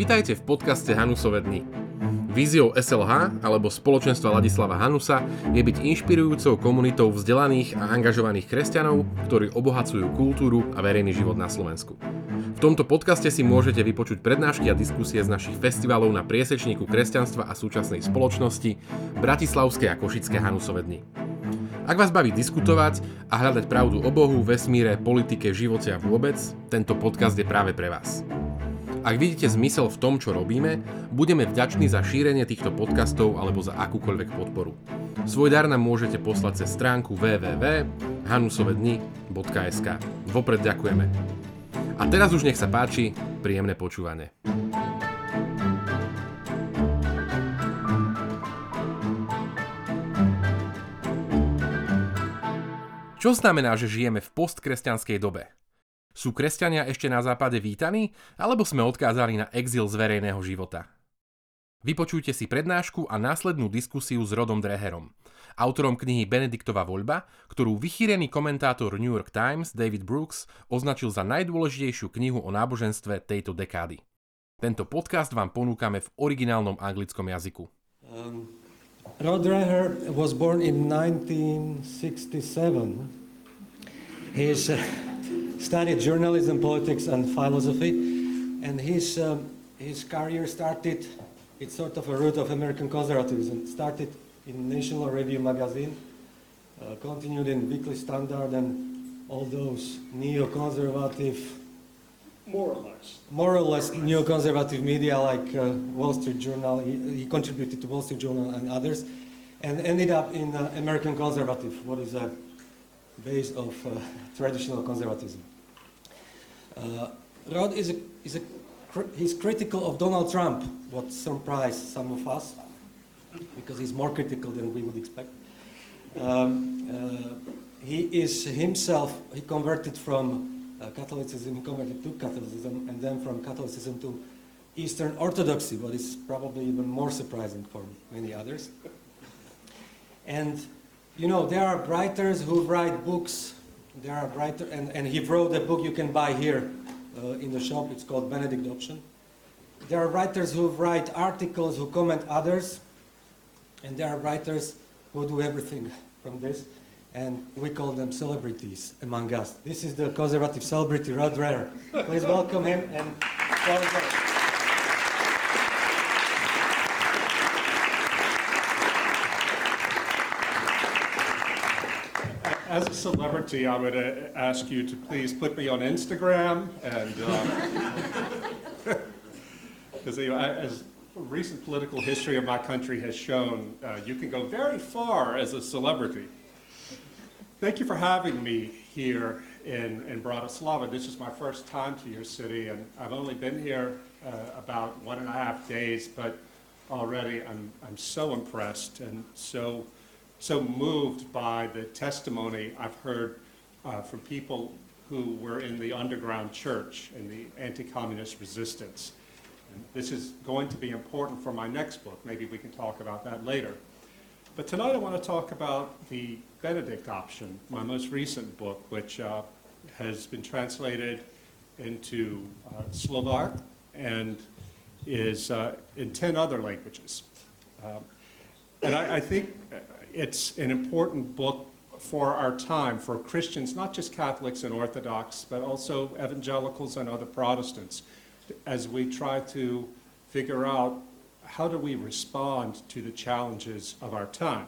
Vitajte v podcaste Hanusové dny. Víziou SLH alebo spoločenstva Ladislava Hanusa je byť inšpirujúcou komunitou vzdelaných a angažovaných kresťanov, ktorí obohacujú kultúru a verejný život na Slovensku. V tomto podcaste si môžete vypočuť prednášky a diskusie z našich festivalov na priesečníku kresťanstva a súčasnej spoločnosti Bratislavské a Košické Hanusové dny. Ak vás baví diskutovať a hľadať pravdu o Bohu, vesmíre, politike, živote a vôbec, tento podcast je práve pre vás. Ak vidíte zmysel v tom, čo robíme, budeme vďační za šírenie týchto podcastov alebo za akúkoľvek podporu. Svoj dar nám môžete poslať cez stránku www.hanusovedni.sk. Vopred ďakujeme. A teraz už nech sa páči, príjemné počúvanie. Čo znamená, že žijeme v postkresťanskej dobe? Sú kresťania ešte na západe vítaní, alebo sme odkázali na exil z verejného života? Vypočujte si prednášku a následnú diskusiu s Rodom Dreherom, autorom knihy Benediktova voľba, ktorú vychýrený komentátor New York Times David Brooks označil za najdôležitejšiu knihu o náboženstve tejto dekády. Tento podcast vám ponúkame v originálnom anglickom jazyku. Um, Rod Dreher was born in 1967. He is, uh, studied journalism, politics, and philosophy. And his, um, his career started, it's sort of a root of American conservatism. Started in National Review magazine, uh, continued in Weekly Standard, and all those neoconservative, more or less, more or less neoconservative media like uh, Wall Street Journal. He, he, contributed to Wall Street Journal and others, and ended up in uh, American Conservative, what is a base of uh, traditional conservatism. Uh, Rod is a, is a he's critical of Donald Trump, what surprised some of us, because he's more critical than we would expect. Um, uh, he is himself, he converted from uh, Catholicism, he converted to Catholicism, and then from Catholicism to Eastern Orthodoxy, what is probably even more surprising for many others. And, you know, there are writers who write books there are writer, and, and he wrote a book you can buy here uh, in the shop. It's called Benedict Option. There are writers who write articles, who comment others, and there are writers who do everything from this, and we call them celebrities among us. This is the conservative celebrity, Rod Dreher. Please welcome him and as a celebrity, I would uh, ask you to please put me on Instagram and because um, you know, as recent political history of my country has shown, uh, you can go very far as a celebrity. Thank you for having me here in, in Bratislava. This is my first time to your city, and I've only been here uh, about one and a half days, but already I'm, I'm so impressed and so so moved by the testimony I've heard uh, from people who were in the underground church in the anti-communist resistance. And this is going to be important for my next book. Maybe we can talk about that later. But tonight I want to talk about the Benedict option, my most recent book, which uh, has been translated into uh, Slovak and is uh, in 10 other languages. Um, and I, I think it's an important book for our time, for Christians, not just Catholics and Orthodox, but also evangelicals and other Protestants, as we try to figure out how do we respond to the challenges of our time.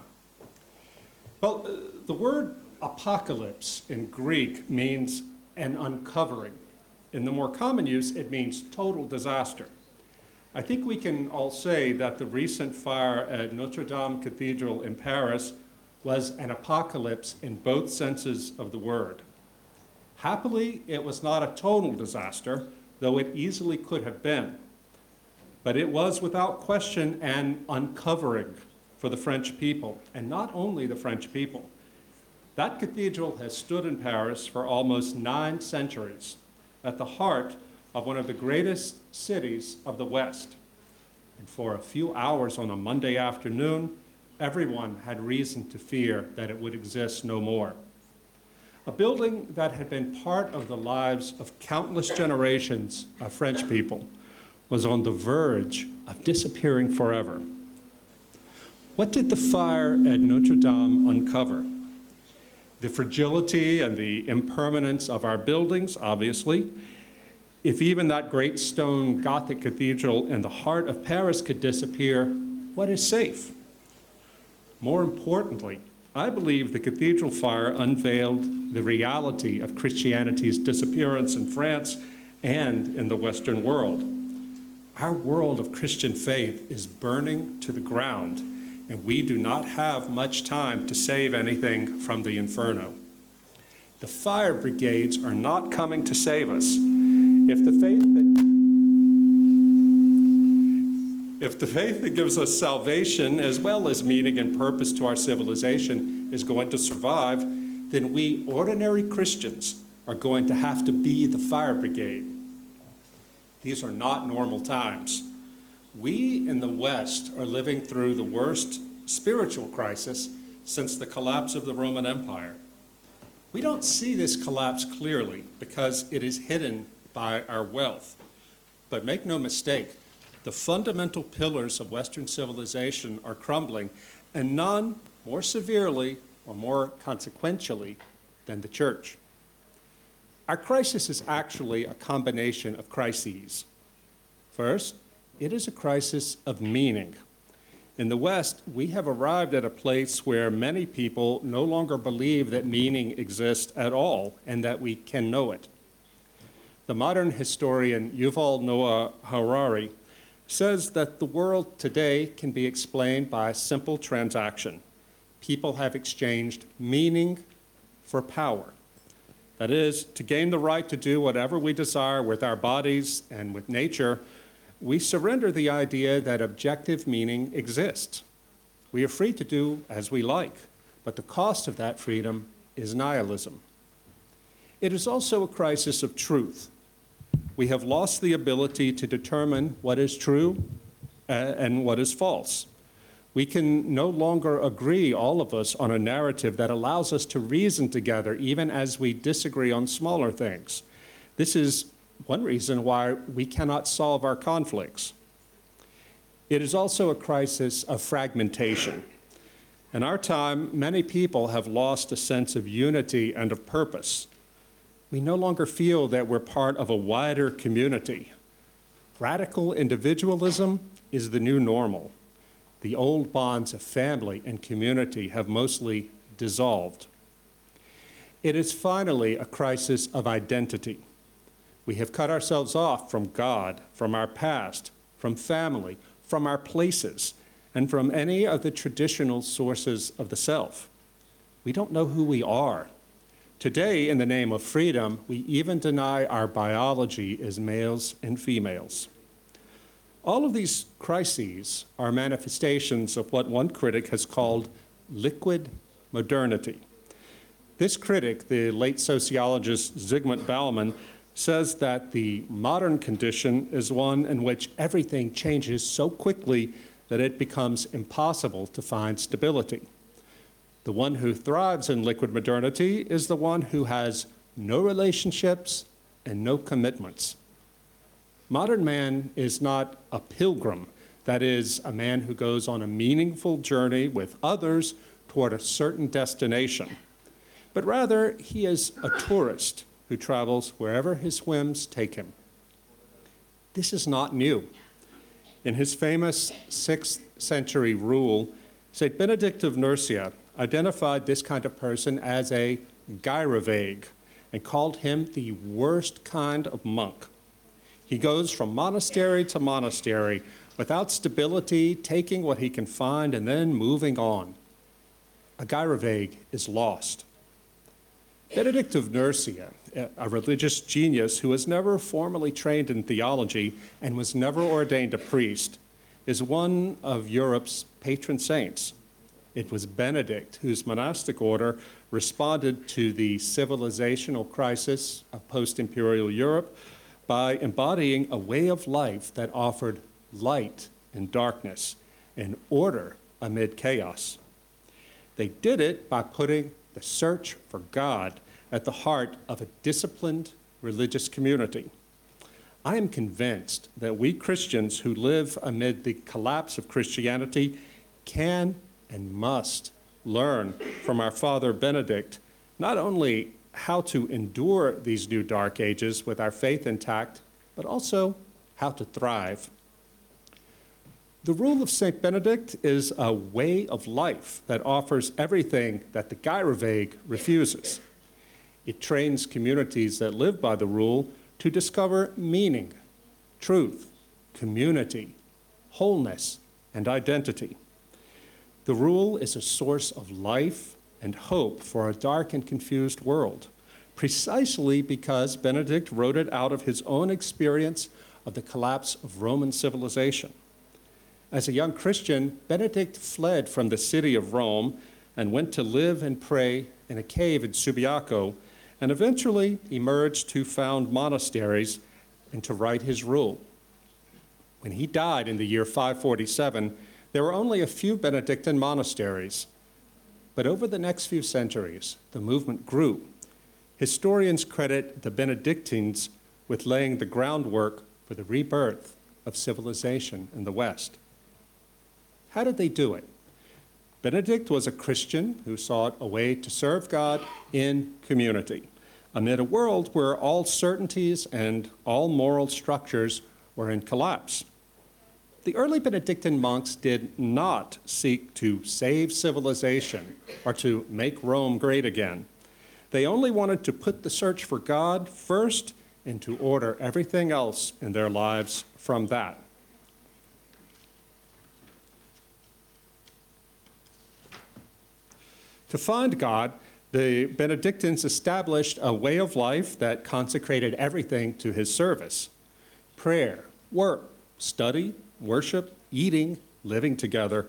Well, the word apocalypse in Greek means an uncovering. In the more common use, it means total disaster. I think we can all say that the recent fire at Notre Dame Cathedral in Paris was an apocalypse in both senses of the word. Happily, it was not a total disaster, though it easily could have been. But it was without question an uncovering for the French people, and not only the French people. That cathedral has stood in Paris for almost nine centuries, at the heart of one of the greatest cities of the West. And for a few hours on a Monday afternoon, everyone had reason to fear that it would exist no more. a building that had been part of the lives of countless generations of French people, was on the verge of disappearing forever. What did the fire at Notre Dame uncover? The fragility and the impermanence of our buildings, obviously. If even that great stone Gothic cathedral in the heart of Paris could disappear, what is safe? More importantly, I believe the cathedral fire unveiled the reality of Christianity's disappearance in France and in the Western world. Our world of Christian faith is burning to the ground, and we do not have much time to save anything from the inferno. The fire brigades are not coming to save us. If the faith that if the faith that gives us salvation as well as meaning and purpose to our civilization is going to survive, then we ordinary Christians are going to have to be the fire brigade. These are not normal times. We in the West are living through the worst spiritual crisis since the collapse of the Roman Empire. We don't see this collapse clearly because it is hidden by our wealth. But make no mistake, the fundamental pillars of Western civilization are crumbling, and none more severely or more consequentially than the church. Our crisis is actually a combination of crises. First, it is a crisis of meaning. In the West, we have arrived at a place where many people no longer believe that meaning exists at all and that we can know it. The modern historian Yuval Noah Harari says that the world today can be explained by a simple transaction. People have exchanged meaning for power. That is, to gain the right to do whatever we desire with our bodies and with nature, we surrender the idea that objective meaning exists. We are free to do as we like, but the cost of that freedom is nihilism. It is also a crisis of truth we have lost the ability to determine what is true uh, and what is false. We can no longer agree, all of us, on a narrative that allows us to reason together, even as we disagree on smaller things. This is one reason why we cannot solve our conflicts. It is also a crisis of fragmentation. In our time, many people have lost a sense of unity and of purpose we no longer feel that we're part of a wider community. Radical individualism is the new normal. The old bonds of family and community have mostly dissolved. It is finally a crisis of identity. We have cut ourselves off from God, from our past, from family, from our places, and from any of the traditional sources of the self. We don't know who we are Today, in the name of freedom, we even deny our biology as males and females. All of these crises are manifestations of what one critic has called liquid modernity. This critic, the late sociologist Zygmunt Bauman, says that the modern condition is one in which everything changes so quickly that it becomes impossible to find stability. The one who thrives in liquid modernity is the one who has no relationships and no commitments. Modern man is not a pilgrim, that is, a man who goes on a meaningful journey with others toward a certain destination, but rather he is a tourist who travels wherever his whims take him. This is not new. In his famous 6th century rule, St. Benedict of Nursia identified this kind of person as a gyrovague and called him the worst kind of monk. He goes from monastery to monastery without stability, taking what he can find and then moving on. A gyrovague is lost. Benedict of Nursia, a religious genius who was never formally trained in theology and was never ordained a priest, is one of Europe's patron saints. It was Benedict whose monastic order responded to the civilizational crisis of post imperial Europe by embodying a way of life that offered light in darkness and order amid chaos. They did it by putting the search for God at the heart of a disciplined religious community. I am convinced that we Christians who live amid the collapse of Christianity can and must learn from our Father Benedict not only how to endure these new dark ages with our faith intact, but also how to thrive. The rule of St. Benedict is a way of life that offers everything that the Gyrovague refuses. It trains communities that live by the rule to discover meaning, truth, community, wholeness, and identity. The rule is a source of life and hope for a dark and confused world, precisely because Benedict wrote it out of his own experience of the collapse of Roman civilization. As a young Christian, Benedict fled from the city of Rome and went to live and pray in a cave in Subiaco, and eventually emerged to found monasteries and to write his rule. When he died in the year 547, there were only a few Benedictine monasteries. But over the next few centuries, the movement grew. Historians credit the Benedictines with laying the groundwork for the rebirth of civilization in the West. How did they do it? Benedict was a Christian who sought a way to serve God in community amid a world where all certainties and all moral structures were in collapse. The early Benedictine monks did not seek to save civilization or to make Rome great again. They only wanted to put the search for God first and to order everything else in their lives from that. To find God, the Benedictines established a way of life that consecrated everything to his service prayer, work, study, worship, eating, living together.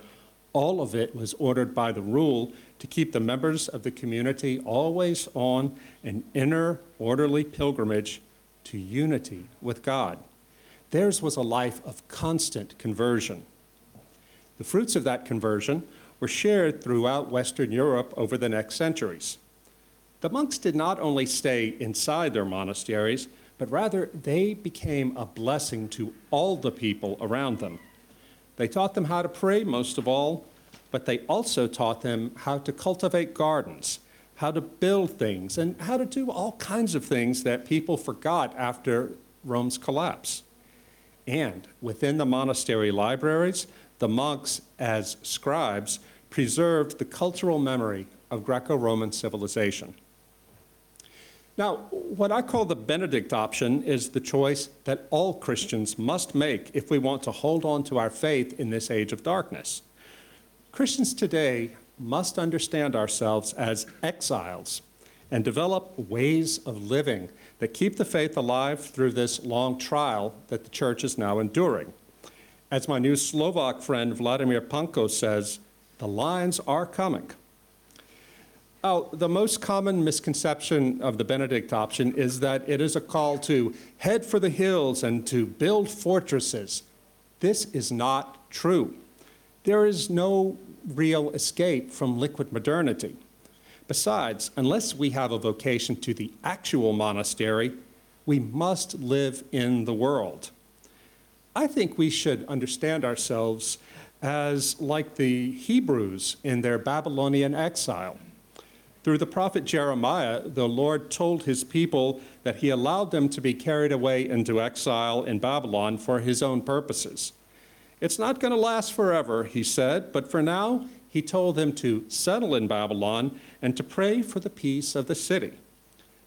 All of it was ordered by the rule to keep the members of the community always on an inner, orderly pilgrimage to unity with God. Theirs was a life of constant conversion. The fruits of that conversion were shared throughout Western Europe over the next centuries. The monks did not only stay inside their monasteries, but rather they became a blessing to all the people around them. They taught them how to pray, most of all, but they also taught them how to cultivate gardens, how to build things, and how to do all kinds of things that people forgot after Rome's collapse. And within the monastery libraries, the monks, as scribes, preserved the cultural memory of Greco Roman civilization. Now, what I call the Benedict option is the choice that all Christians must make if we want to hold on to our faith in this age of darkness. Christians today must understand ourselves as exiles and develop ways of living that keep the faith alive through this long trial that the church is now enduring. As my new Slovak friend Vladimir Palko says, the lines are coming. Oh, the most common misconception of the Benedict option is that it is a call to head for the hills and to build fortresses. This is not true. There is no real escape from liquid modernity. Besides, unless we have a vocation to the actual monastery, we must live in the world. I think we should understand ourselves as like the Hebrews in their Babylonian exile. Through the prophet Jeremiah, the Lord told his people that he allowed them to be carried away into exile in Babylon for his own purposes. It's not going to last forever, he said, but for now, he told them to settle in Babylon and to pray for the peace of the city.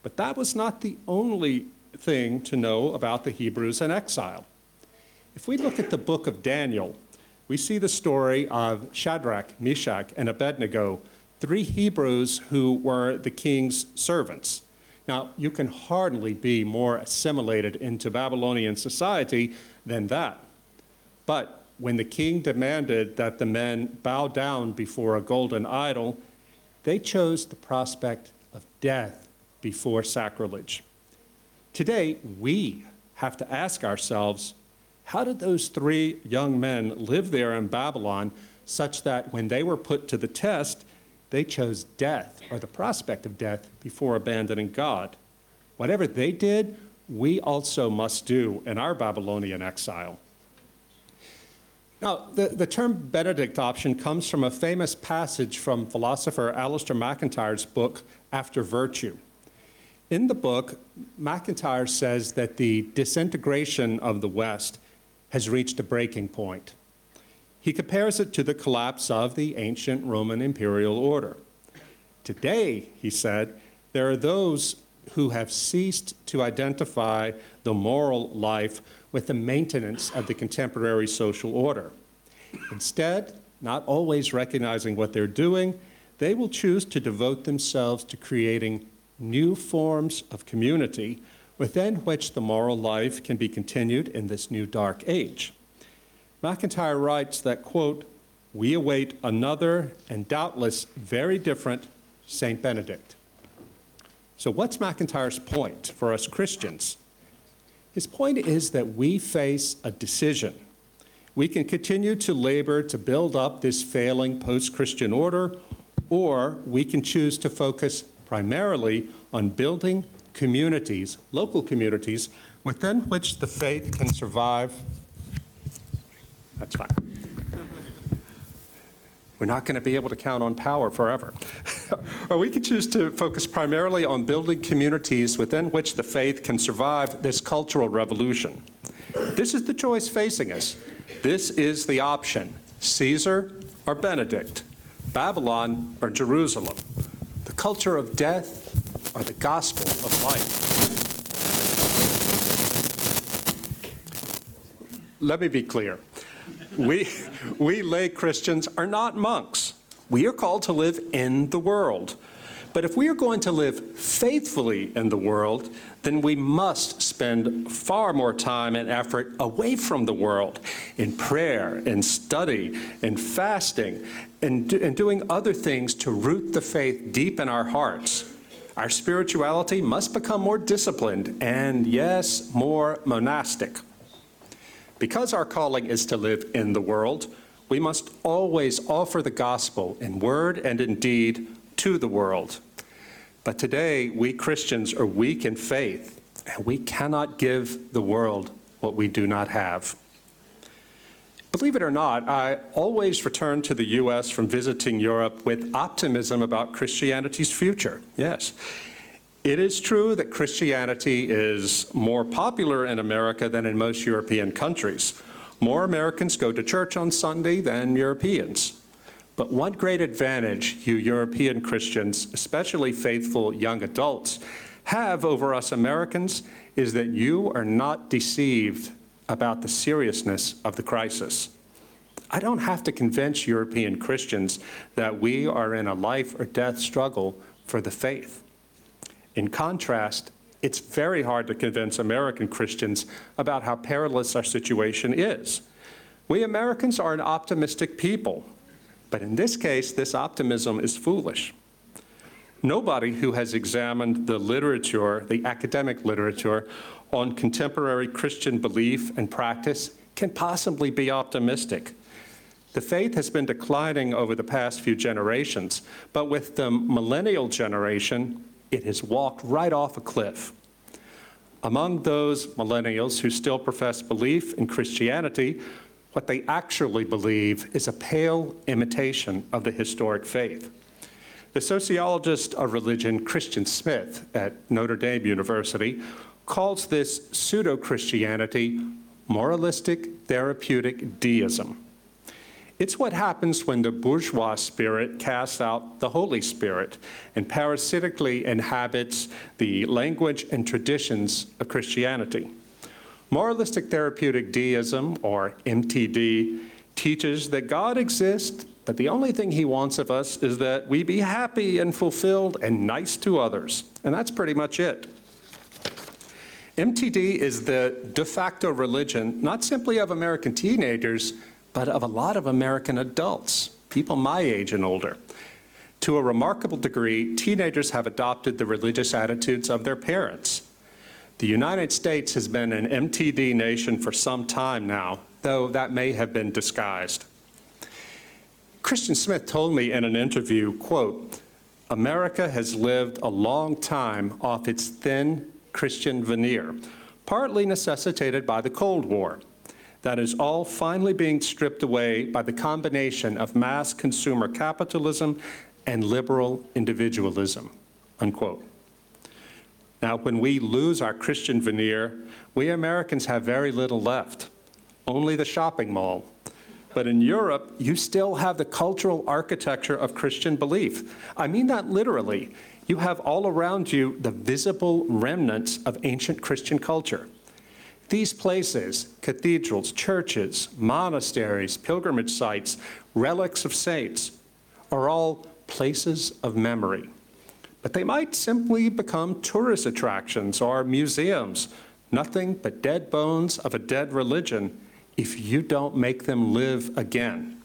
But that was not the only thing to know about the Hebrews in exile. If we look at the book of Daniel, we see the story of Shadrach, Meshach, and Abednego three Hebrews who were the king's servants. Now, you can hardly be more assimilated into Babylonian society than that. But when the king demanded that the men bow down before a golden idol, they chose the prospect of death before sacrilege. Today, we have to ask ourselves how did those three young men live there in Babylon such that when they were put to the test, They chose death or the prospect of death before abandoning God. Whatever they did, we also must do in our Babylonian exile. Now, the, the term Benedict option comes from a famous passage from philosopher Alistair MacIntyre's book, After Virtue. In the book, MacIntyre says that the disintegration of the West has reached a breaking point. He compares it to the collapse of the ancient Roman imperial order. Today, he said, there are those who have ceased to identify the moral life with the maintenance of the contemporary social order. Instead, not always recognizing what they're doing, they will choose to devote themselves to creating new forms of community within which the moral life can be continued in this new dark age. MacIntyre writes that, quote, we await another and doubtless very different St. Benedict. So, what's MacIntyre's point for us Christians? His point is that we face a decision. We can continue to labor to build up this failing post Christian order, or we can choose to focus primarily on building communities, local communities, within which the faith can survive. That's fine. We're not going to be able to count on power forever. or we can choose to focus primarily on building communities within which the faith can survive this cultural revolution. This is the choice facing us. This is the option Caesar or Benedict, Babylon or Jerusalem, the culture of death or the gospel of life. Let me be clear. We, we lay Christians are not monks. We are called to live in the world. But if we are going to live faithfully in the world, then we must spend far more time and effort away from the world in prayer, in study, in fasting, and, do, and doing other things to root the faith deep in our hearts. Our spirituality must become more disciplined and, yes, more monastic. Because our calling is to live in the world, we must always offer the gospel in word and in deed to the world. But today, we Christians are weak in faith, and we cannot give the world what we do not have. Believe it or not, I always return to the U.S. from visiting Europe with optimism about Christianity's future. Yes. It is true that Christianity is more popular in America than in most European countries. More Americans go to church on Sunday than Europeans. But one great advantage you European Christians, especially faithful young adults, have over us Americans is that you are not deceived about the seriousness of the crisis. I don't have to convince European Christians that we are in a life or death struggle for the faith. In contrast, it's very hard to convince American Christians about how perilous our situation is. We Americans are an optimistic people, but in this case, this optimism is foolish. Nobody who has examined the literature, the academic literature, on contemporary Christian belief and practice can possibly be optimistic. The faith has been declining over the past few generations, but with the millennial generation, it has walked right off a cliff. Among those millennials who still profess belief in Christianity, what they actually believe is a pale imitation of the historic faith. The sociologist of religion, Christian Smith at Notre Dame University, calls this pseudo Christianity moralistic therapeutic deism. It's what happens when the bourgeois spirit casts out the Holy Spirit and parasitically inhabits the language and traditions of Christianity. Moralistic therapeutic deism, or MTD, teaches that God exists, but the only thing he wants of us is that we be happy and fulfilled and nice to others. And that's pretty much it. MTD is the de facto religion, not simply of American teenagers, but of a lot of American adults, people my age and older. To a remarkable degree, teenagers have adopted the religious attitudes of their parents. The United States has been an MTD nation for some time now, though that may have been disguised. Christian Smith told me in an interview, quote, America has lived a long time off its thin Christian veneer, partly necessitated by the Cold War. That is all finally being stripped away by the combination of mass consumer capitalism and liberal individualism, unquote. Now, when we lose our Christian veneer, we Americans have very little left, only the shopping mall. But in Europe, you still have the cultural architecture of Christian belief. I mean that literally. You have all around you the visible remnants of ancient Christian culture. These places, cathedrals, churches, monasteries, pilgrimage sites, relics of saints, are all places of memory. But they might simply become tourist attractions or museums, nothing but dead bones of a dead religion if you don't make them live again.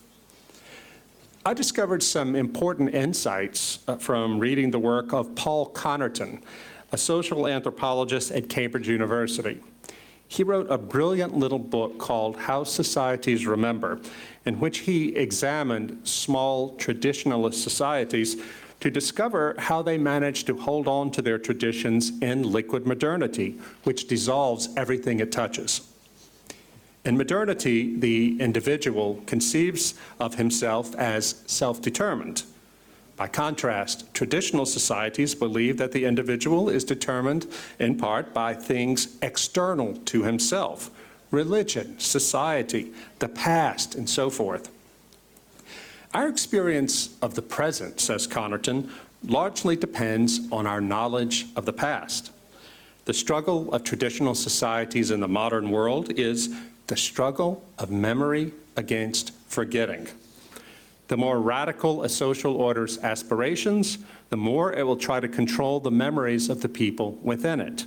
I discovered some important insights uh, from reading the work of Paul Connerton, a social anthropologist at Cambridge University. He wrote a brilliant little book called How Societies Remember, in which he examined small traditionalist societies to discover how they managed to hold on to their traditions in liquid modernity, which dissolves everything it touches. In modernity, the individual conceives of himself as self determined. By contrast, traditional societies believe that the individual is determined in part by things external to himself religion, society, the past, and so forth. Our experience of the present, says Connerton, largely depends on our knowledge of the past. The struggle of traditional societies in the modern world is the struggle of memory against forgetting. The more radical a social order's aspirations, the more it will try to control the memories of the people within it.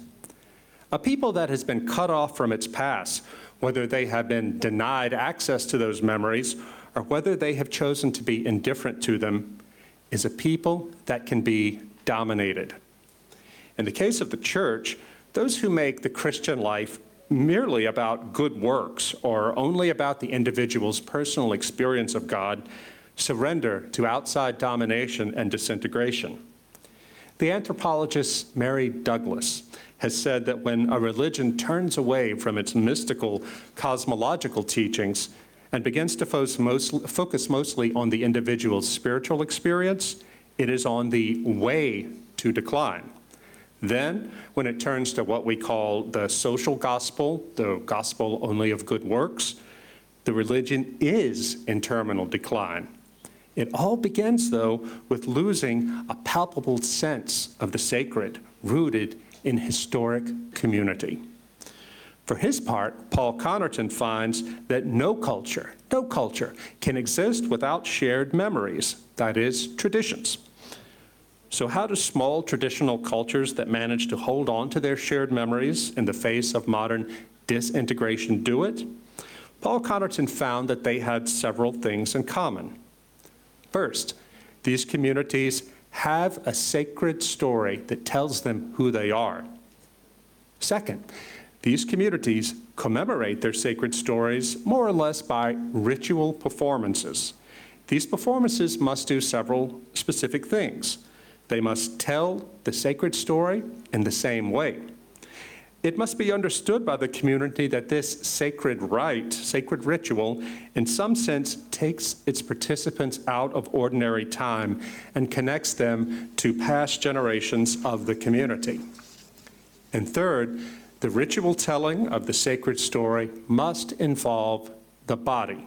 A people that has been cut off from its past, whether they have been denied access to those memories or whether they have chosen to be indifferent to them, is a people that can be dominated. In the case of the church, those who make the Christian life merely about good works or only about the individual's personal experience of God surrender to outside domination and disintegration. The anthropologist Mary Douglas has said that when a religion turns away from its mystical cosmological teachings and begins to focus mostly on the individual's spiritual experience, it is on the way to decline. Then, when it turns to what we call the social gospel, the gospel only of good works, the religion is in terminal decline. It all begins, though, with losing a palpable sense of the sacred rooted in historic community. For his part, Paul Connerton finds that no culture, no culture, can exist without shared memories, that is, traditions. So, how do small traditional cultures that manage to hold on to their shared memories in the face of modern disintegration do it? Paul Connerton found that they had several things in common. First, these communities have a sacred story that tells them who they are. Second, these communities commemorate their sacred stories more or less by ritual performances. These performances must do several specific things. They must tell the sacred story in the same way. It must be understood by the community that this sacred rite, sacred ritual, in some sense takes its participants out of ordinary time and connects them to past generations of the community. And third, the ritual telling of the sacred story must involve the body.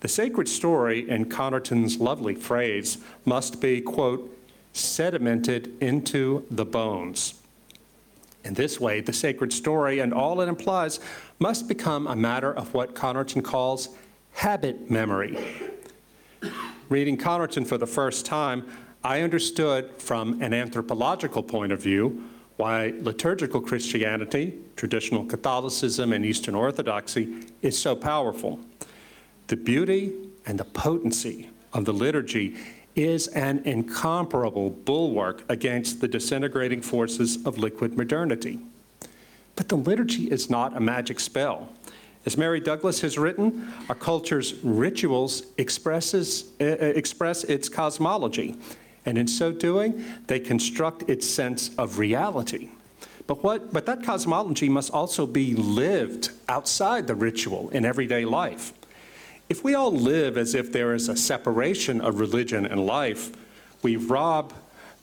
The sacred story, in Connerton's lovely phrase, must be, quote, sedimented into the bones. In this way, the sacred story and all it implies must become a matter of what Connerton calls habit memory. Reading Connerton for the first time, I understood from an anthropological point of view why liturgical Christianity, traditional Catholicism, and Eastern Orthodoxy is so powerful. The beauty and the potency of the liturgy is an incomparable bulwark against the disintegrating forces of liquid modernity. But the liturgy is not a magic spell. As Mary Douglas has written, our culture's rituals expresses, uh, express its cosmology, and in so doing, they construct its sense of reality. But, what, but that cosmology must also be lived outside the ritual in everyday life. If we all live as if there is a separation of religion and life, we rob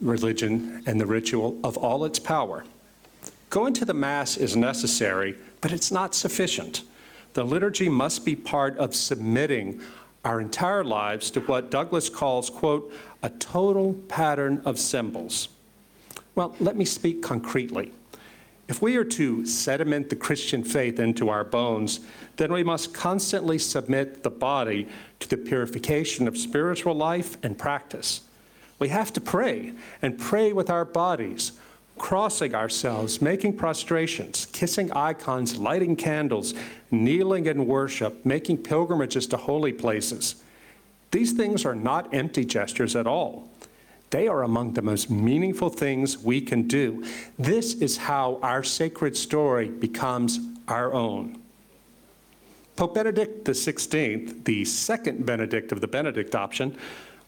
religion and the ritual of all its power. Going to the Mass is necessary, but it's not sufficient. The liturgy must be part of submitting our entire lives to what Douglas calls, quote, a total pattern of symbols. Well, let me speak concretely. If we are to sediment the Christian faith into our bones, then we must constantly submit the body to the purification of spiritual life and practice. We have to pray and pray with our bodies, crossing ourselves, making prostrations, kissing icons, lighting candles, kneeling in worship, making pilgrimages to holy places. These things are not empty gestures at all. They are among the most meaningful things we can do. This is how our sacred story becomes our own. Pope Benedict XVI, the second Benedict of the Benedict option,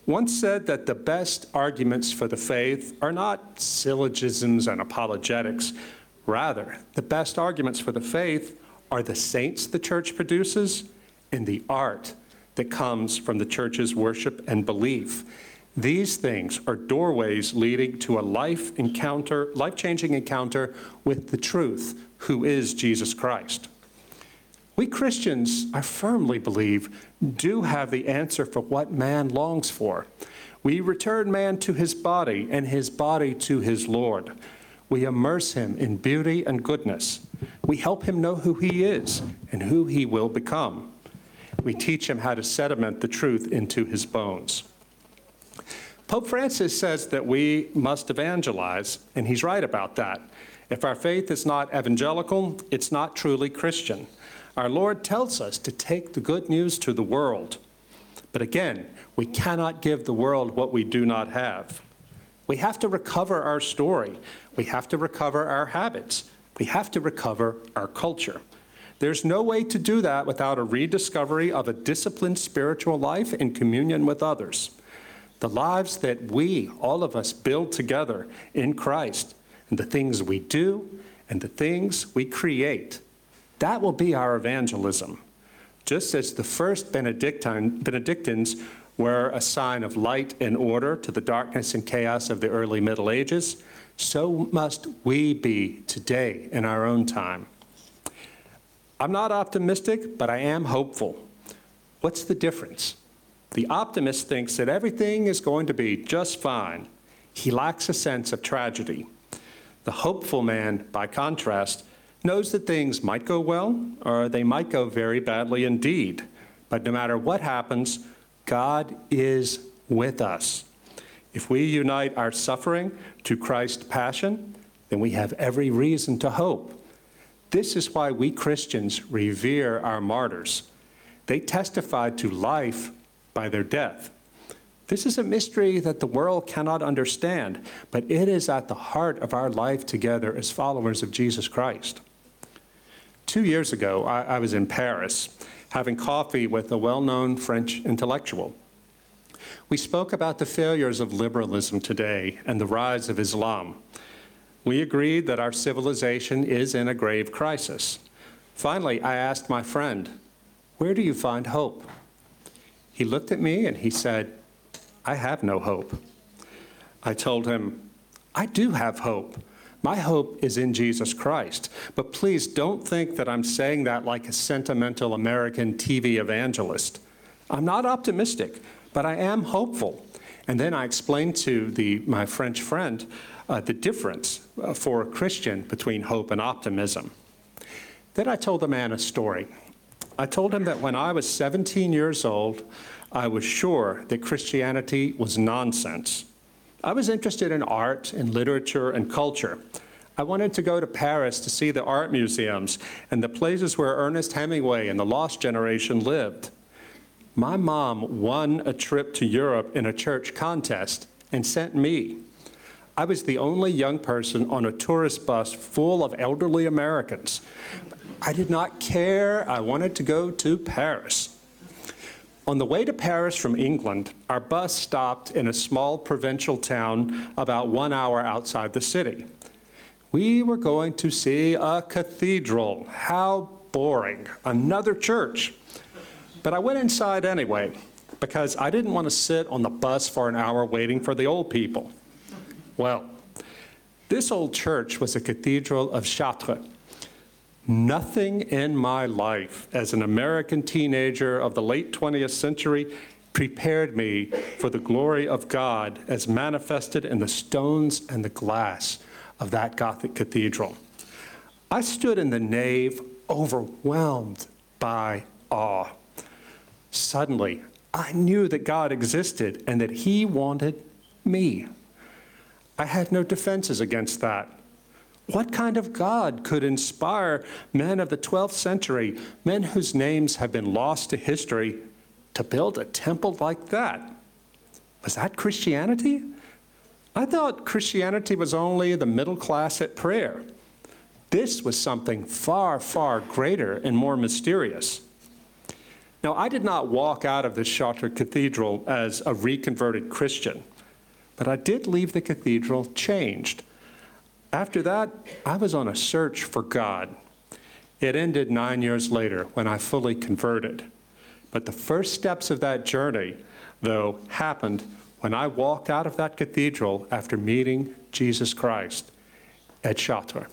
once said that the best arguments for the faith are not syllogisms and apologetics. Rather, the best arguments for the faith are the saints the church produces and the art that comes from the church's worship and belief. These things are doorways leading to a life encounter, life-changing encounter with the truth, who is Jesus Christ. We Christians, I firmly believe, do have the answer for what man longs for. We return man to his body and his body to his Lord. We immerse him in beauty and goodness. We help him know who he is and who he will become. We teach him how to sediment the truth into his bones. Pope Francis says that we must evangelize, and he's right about that. If our faith is not evangelical, it's not truly Christian. Our Lord tells us to take the good news to the world. But again, we cannot give the world what we do not have. We have to recover our story. We have to recover our habits. We have to recover our culture. There's no way to do that without a rediscovery of a disciplined spiritual life in communion with others. The lives that we, all of us, build together in Christ, and the things we do and the things we create that will be our evangelism. Just as the first Benedictine, Benedictines were a sign of light and order to the darkness and chaos of the early Middle Ages, so must we be today in our own time. I'm not optimistic, but I am hopeful. What's the difference? The optimist thinks that everything is going to be just fine. He lacks a sense of tragedy. The hopeful man, by contrast, knows that things might go well or they might go very badly indeed. But no matter what happens, God is with us. If we unite our suffering to Christ's passion, then we have every reason to hope. This is why we Christians revere our martyrs. They testified to life by their death. This is a mystery that the world cannot understand, but it is at the heart of our life together as followers of Jesus Christ. Two years ago, I, I was in Paris having coffee with a well-known French intellectual. We spoke about the failures of liberalism today and the rise of Islam. We agreed that our civilization is in a grave crisis. Finally, I asked my friend, where do you find hope? He looked at me and he said, I have no hope. I told him, I do have hope. My hope is in Jesus Christ. But please don't think that I'm saying that like a sentimental American TV evangelist. I'm not optimistic, but I am hopeful. And then I explained to the, my French friend uh, the difference uh, for a Christian between hope and optimism. Then I told the man a story. I told him that when I was 17 years old, I was sure that Christianity was nonsense. I was interested in art and literature and culture. I wanted to go to Paris to see the art museums and the places where Ernest Hemingway and the Lost Generation lived. My mom won a trip to Europe in a church contest and sent me. I was the only young person on a tourist bus full of elderly Americans. I did not care. I wanted to go to Paris. On the way to Paris from England, our bus stopped in a small provincial town about one hour outside the city. We were going to see a cathedral. How boring. Another church. But I went inside anyway because I didn't want to sit on the bus for an hour waiting for the old people. Well, this old church was a cathedral of Chartres. Nothing in my life as an American teenager of the late 20th century prepared me for the glory of God as manifested in the stones and the glass of that Gothic cathedral. I stood in the nave overwhelmed by awe. Suddenly, I knew that God existed and that He wanted me. I had no defenses against that. What kind of God could inspire men of the 12th century, men whose names have been lost to history, to build a temple like that? Was that Christianity? I thought Christianity was only the middle class at prayer. This was something far, far greater and more mysterious. Now, I did not walk out of the Chartres Cathedral as a reconverted Christian, but I did leave the cathedral changed after that, I was on a search for God. It ended nine years later when I fully converted. But the first steps of that journey, though, happened when I walked out of that cathedral after meeting Jesus Christ at Chartres.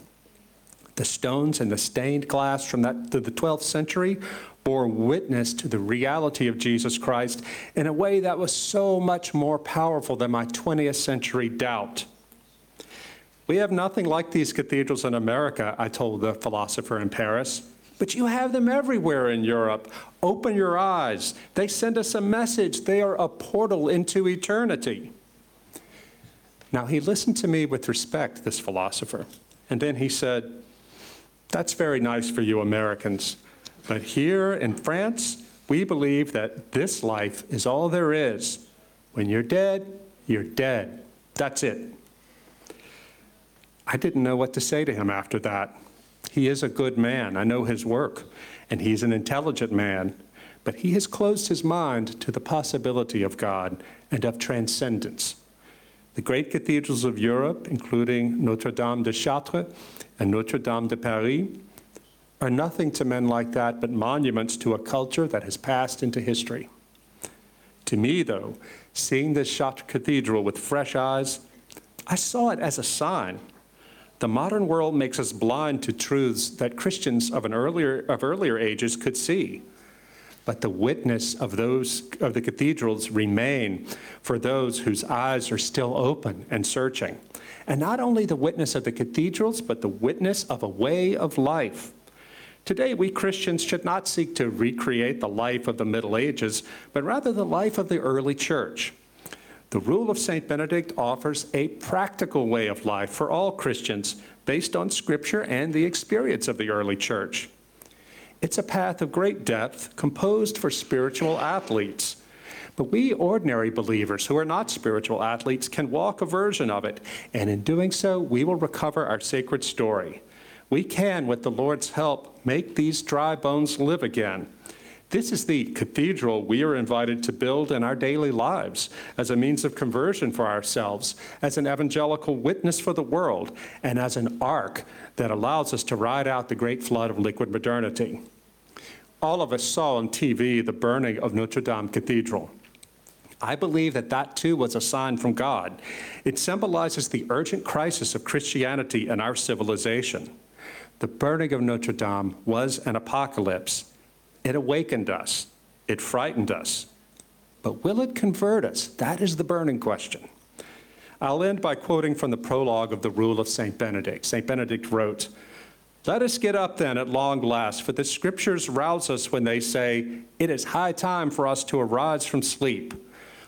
The stones and the stained glass from that the 12th century bore witness to the reality of Jesus Christ in a way that was so much more powerful than my 20th century doubt. We have nothing like these cathedrals in America, I told the philosopher in Paris. But you have them everywhere in Europe. Open your eyes. They send us a message. They are a portal into eternity. Now, he listened to me with respect, this philosopher, and then he said, That's very nice for you Americans. But here in France, we believe that this life is all there is. When you're dead, you're dead. That's it. I didn't know what to say to him after that. He is a good man. I know his work, and he's an intelligent man, but he has closed his mind to the possibility of God and of transcendence. The great cathedrals of Europe, including Notre Dame de Chartres and Notre Dame de Paris, are nothing to men like that but monuments to a culture that has passed into history. To me, though, seeing this Chartres Cathedral with fresh eyes, I saw it as a sign the modern world makes us blind to truths that Christians of, an earlier, of earlier ages could see. But the witness of those of the cathedrals remain for those whose eyes are still open and searching. And not only the witness of the cathedrals, but the witness of a way of life. Today, we Christians should not seek to recreate the life of the Middle Ages, but rather the life of the early church. The rule of St. Benedict offers a practical way of life for all Christians based on Scripture and the experience of the early church. It's a path of great depth composed for spiritual athletes. But we ordinary believers who are not spiritual athletes can walk a version of it, and in doing so, we will recover our sacred story. We can, with the Lord's help, make these dry bones live again. This is the cathedral we are invited to build in our daily lives as a means of conversion for ourselves, as an evangelical witness for the world, and as an ark that allows us to ride out the great flood of liquid modernity. All of us saw on TV the burning of Notre Dame Cathedral. I believe that that too was a sign from God. It symbolizes the urgent crisis of Christianity and our civilization. The burning of Notre Dame was an apocalypse it awakened us, it frightened us. But will it convert us? That is the burning question. I'll end by quoting from the prologue of the Rule of St. Benedict. St. Benedict wrote, Let us get up then at long last, for the scriptures rouse us when they say, It is high time for us to arise from sleep.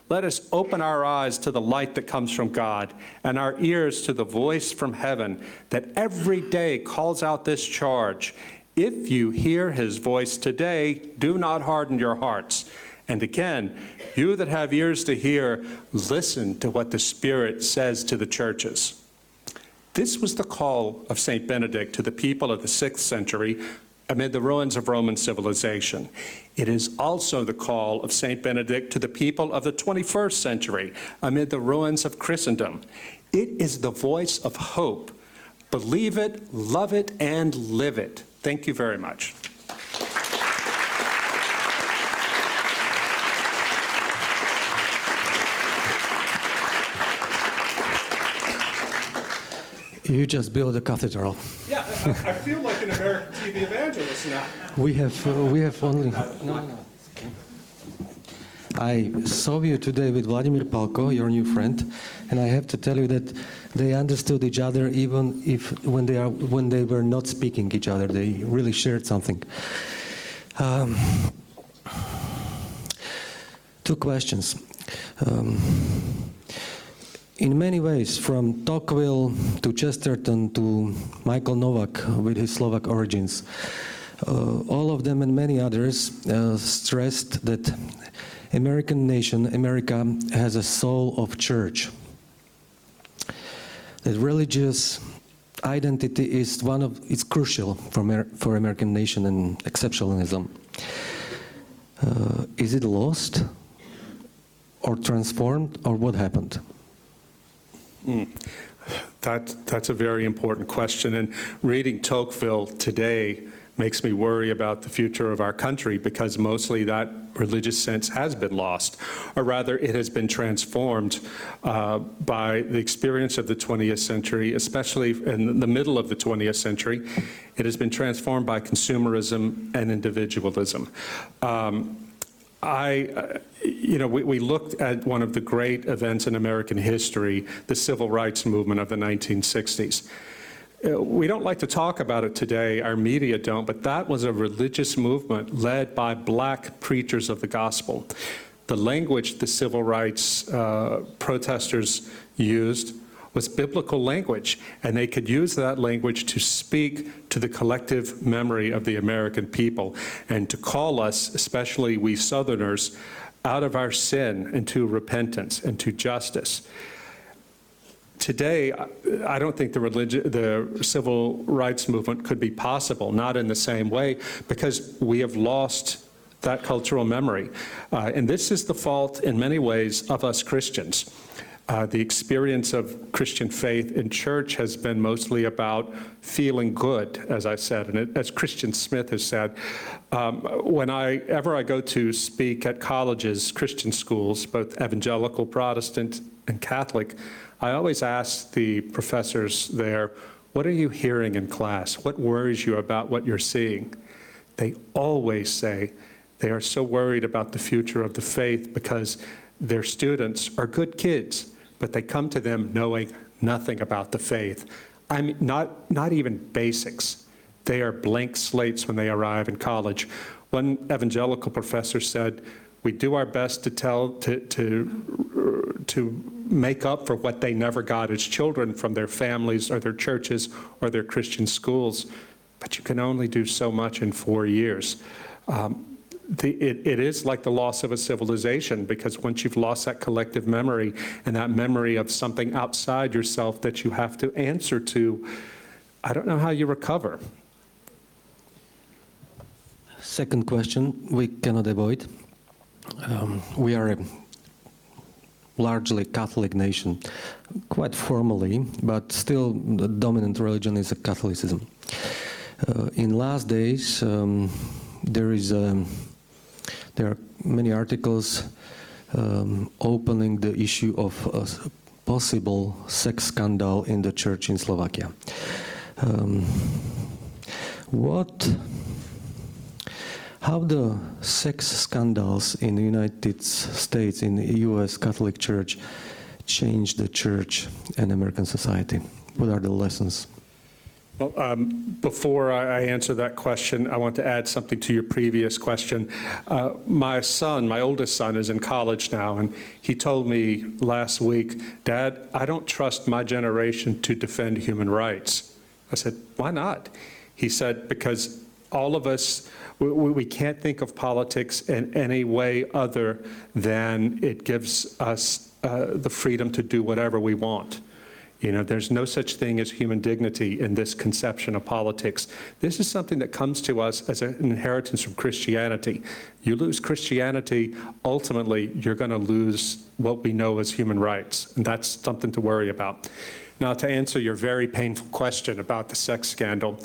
Let us open our eyes to the light that comes from God and our ears to the voice from heaven that every day calls out this charge if you hear his voice today, do not harden your hearts. And again, you that have ears to hear, listen to what the Spirit says to the churches. This was the call of St. Benedict to the people of the sixth century, amid the ruins of Roman civilization. It is also the call of St. Benedict to the people of the 21st century amid the ruins of Christendom. It is the voice of hope. Believe it, love it, and live it. Thank you very much. You just build a cathedral. Yeah, I feel like an American TV evangelist now. We have, uh, we have only. No, no. I saw you today with Vladimir Palko, your new friend, and I have to tell you that they understood each other even if when they are when they were not speaking each other. They really shared something. Um, two questions. Um, in many ways, from Tocqueville to Chesterton to Michael Novak with his Slovak origins, uh, all of them and many others uh, stressed that American nation, America, has a soul of church. That religious identity is one of it's crucial for Amer- for American nation and exceptionalism. Uh, is it lost, or transformed, or what happened? That, that's a very important question. And reading Tocqueville today makes me worry about the future of our country because mostly that religious sense has been lost, or rather, it has been transformed uh, by the experience of the 20th century, especially in the middle of the 20th century. It has been transformed by consumerism and individualism. Um, I, uh, you know, we, we looked at one of the great events in American history, the civil rights movement of the 1960s. Uh, We don't like to talk about it today, our media don't, but that was a religious movement led by black preachers of the gospel. The language the civil rights uh, protesters used was biblical language, and they could use that language to speak to the collective memory of the American people and to call us, especially we Southerners, out of our sin into repentance and to justice. Today, I- don't think the religi- the civil rights movement could be possible, not in the same way, because we have lost that cultural memory. Uh, And this is the fault, in many ways, of us Christians. Uh, The experience of Christian faith in church has been mostly about feeling good, as I said, and it- as Christian Smith has said. Um, I go to speak at colleges, Christian schools, both evangelical, Protestant, and Catholic, I always ask the professors there, what are you hearing in class? What worries you about what you're seeing? They always say they are so worried about the future of the faith because their students are good kids, but they come to them knowing nothing about the faith. I mean, not, not even basics. They are blank slates when they arrive in college. One evangelical professor said, we do our best to tell, to, to, to make up for what they never got as children from their families or their churches or their Christian schools, but you can only do so much in four years. Um, the, it, it is like the loss of a civilization because once you've lost that collective memory and that memory of something outside yourself that you have to answer to, I don't know how you recover. Second question we cannot avoid. Um, we are a largely Catholic nation, quite formally, but still the dominant religion is Catholicism. Uh, in last days, um, there is um, there are many articles um, opening the issue of a possible sex scandal in the church in Slovakia. Um, what how the sex scandals in the United States, in the U.S. Catholic Church, changed the church and American society? What are the lessons? Well, um, before I answer that question, I want to add something to your previous question. Uh, My son, my oldest son, is in college now, and he told me last week, Dad, I don't trust my generation to defend human rights. I said, why not? He said, because all of us, we- we can't think of politics in any way other than it gives us uh, the freedom to do whatever we want. You know, there's no such thing as human dignity in this conception of politics. This is something that comes to us as an inheritance from Christianity. You lose Christianity, ultimately, you're going to lose what we know as human rights, and that's something to worry about. Now, to answer your very painful question about the sex scandal,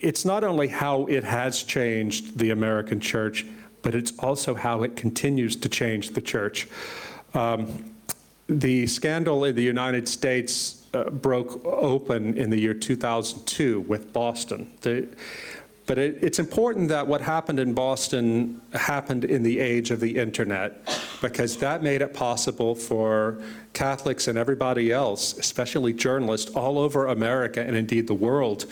it's not only how it has changed the American church, but it's also how it continues to change the church. Um, the scandal in the United States uh, broke open in the year 2002 with Boston. The- but it, it's important that what happened in Boston happened in the age of the internet, because that made it possible for Catholics and everybody else, especially journalists all over America and indeed the world,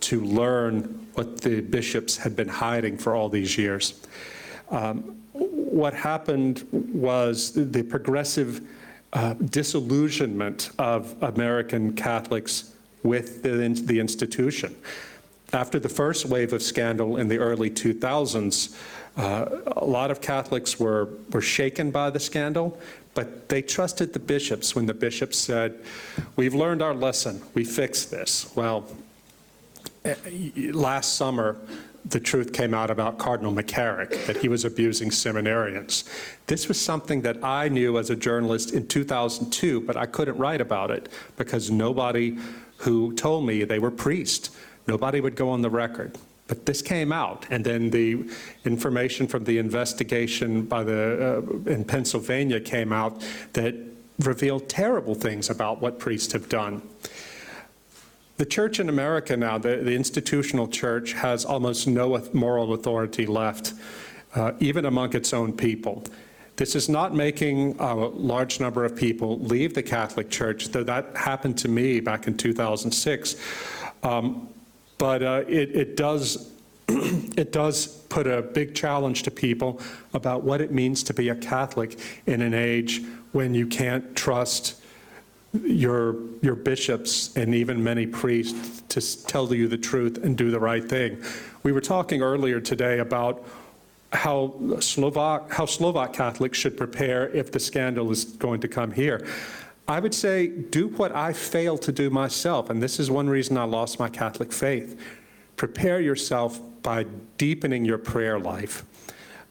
to learn what the bishops had been hiding for all these years. Um, what happened was the progressive uh, disillusionment of American Catholics with the, the institution. After the first wave of scandal in the early 2000s, uh, a lot of Catholics were, were shaken by the scandal, but they trusted the bishops when the bishops said, We've learned our lesson, we fixed this. Well, last summer, the truth came out about Cardinal McCarrick, that he was abusing seminarians. This was something that I knew as a journalist in 2002, but I couldn't write about it because nobody who told me they were priests, nobody would go on the record. But this came out, and then the information from the investigation by the, uh, in Pennsylvania came out that revealed terrible things about what priests have done. The church in America now, the, the institutional church, has almost no moral authority left, uh, even among its own people. This is not making a large number of people leave the Catholic Church, though that happened to me back in 2006. Um, but uh, it, it does it does put a big challenge to people about what it means to be a Catholic in an age when you can't trust your, your bishops and even many priests to tell you the truth and do the right thing. We were talking earlier today about how Slovak, how Slovak Catholics should prepare if the scandal is going to come here. I would say do what I failed to do myself, and this is one reason I lost my Catholic faith. Prepare yourself by deepening your prayer life.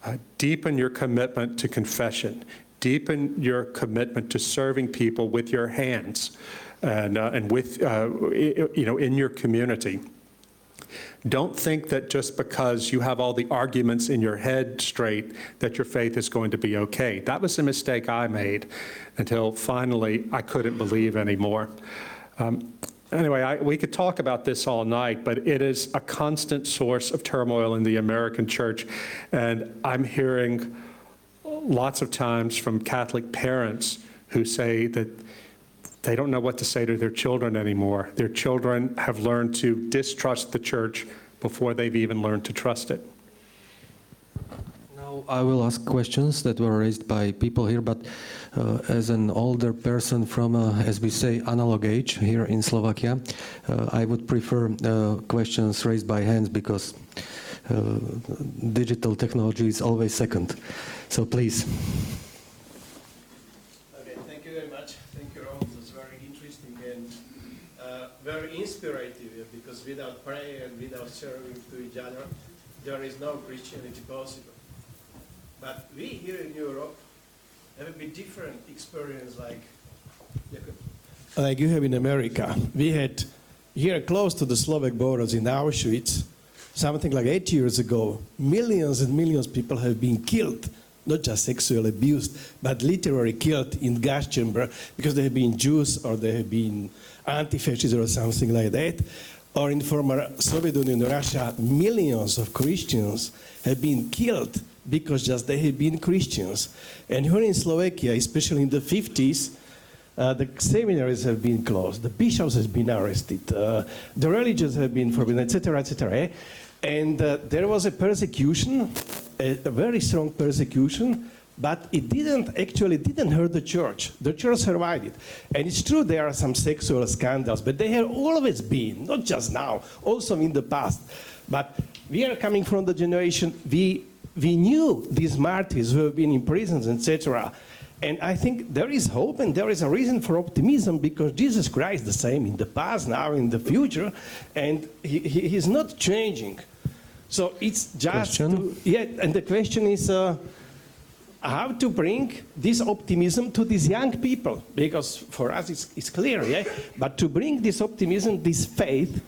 Uh, deepen your commitment to confession. Deepen your commitment to serving people with your hands and, uh, and with, uh, you know, in your community. Don't think that just because you have all the arguments in your head straight that your faith is going to be okay. That was a mistake I made until finally I couldn't believe anymore. Um, Anyway, I, we could talk about this all night, but it is a constant source of turmoil in the American church. And I'm hearing lots of times from Catholic parents who say that they don't know what to say to their children anymore. Their children have learned to distrust the church before they've even learned to trust it. Now I will ask questions that were raised by people here, but uh, as an older person from, uh, as we say, analog age here in Slovakia, uh, I would prefer uh, questions raised by hands because digital technology is always second. So please. Okay, thank you very much. Thank you, Rod. It was very interesting and uh, very inspirative uh, because without prayer and without serving to each other, there is no Christianity possible. But we here in Europe have a bit different experience like like you have in America. We had here close to the Slovak borders in Auschwitz, something like eight years ago, millions and millions of people have been killed, not just sexually abused, but literally killed in gas chamber because they have been Jews or they have been anti-fascists or something like that. Or in former Soviet Union, Russia, millions of Christians have been killed because just they have been Christians. And here in Slovakia, especially in the 50s, uh, the seminaries have been closed, the bishops have been arrested, uh, the religions have been forbidden, etc., etc. And uh, there was a persecution, a, a very strong persecution, but it didn't actually didn't hurt the church. The church survived it. And it's true there are some sexual scandals, but they have always been, not just now, also in the past. But we are coming from the generation we we knew these martyrs who have been in prisons, etc. And I think there is hope and there is a reason for optimism because Jesus Christ is the same in the past, now in the future, and he, he, he's not changing. So it's just to, yeah, and the question is uh, how to bring this optimism to these young people because for us it's, it's clear, yeah, but to bring this optimism, this faith,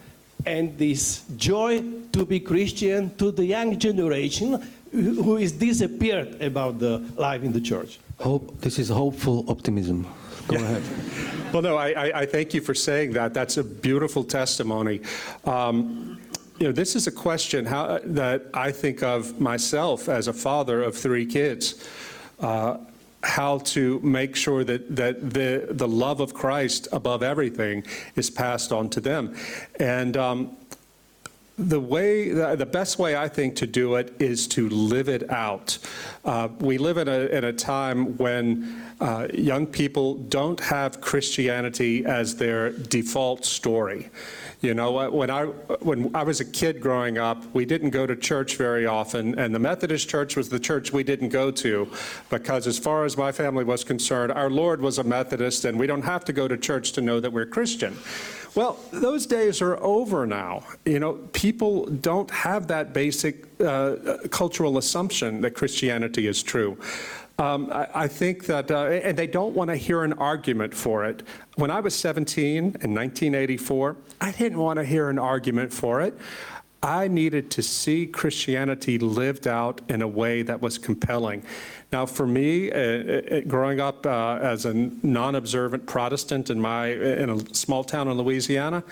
and this joy to be Christian to the young generation who who is disappeared about the life in the church. Hope. This is hopeful optimism. Go ahead. Well, no, I, I, I thank you for saying that. That's a beautiful testimony. Um, you know, this is a question how, that I think of myself as a father of three kids. Uh, how to make sure that, that the, the love of Christ above everything is passed on to them. And um, the way, the best way I think to do it is to live it out. Uh, we live in a, in a time when uh, young people don't have Christianity as their default story. You know, when I, when I was a kid growing up, we didn't go to church very often, and the Methodist Church was the church we didn't go to because, as far as my family was concerned, our Lord was a Methodist, and we don't have to go to church to know that we're Christian. Well, those days are over now. You know, people don't have that basic uh, cultural assumption that Christianity is true. Um, I, I think that, uh, and they don't want to hear an argument for it. When I was 17 in 1984, I didn't want to hear an argument for it. I needed to see Christianity lived out in a way that was compelling. Now, for me, uh, uh, growing up uh, as a non-observant Protestant in my in a small town in Louisiana,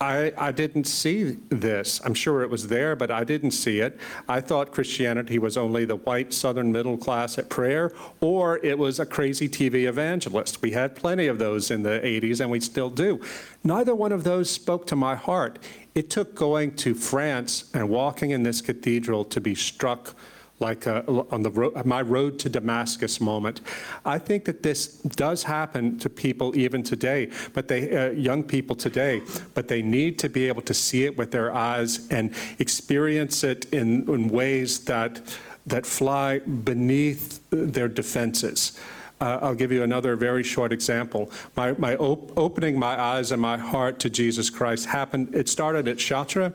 I, I didn't see this. I'm sure it was there, but I didn't see it. I thought Christianity was only the white Southern middle class at prayer, or it was a crazy TV evangelist. We had plenty of those in the 80s, and we still do. Neither one of those spoke to my heart. It took going to France and walking in this cathedral to be struck like uh, on the ro- my road to Damascus moment. I think that this does happen to people even today, but they uh, young people today, but they need to be able to see it with their eyes and experience it in, in ways that that fly beneath their defenses. Uh, I'll give you another very short example. My, my op- opening my eyes and my heart to Jesus Christ happened. It started at Chartres.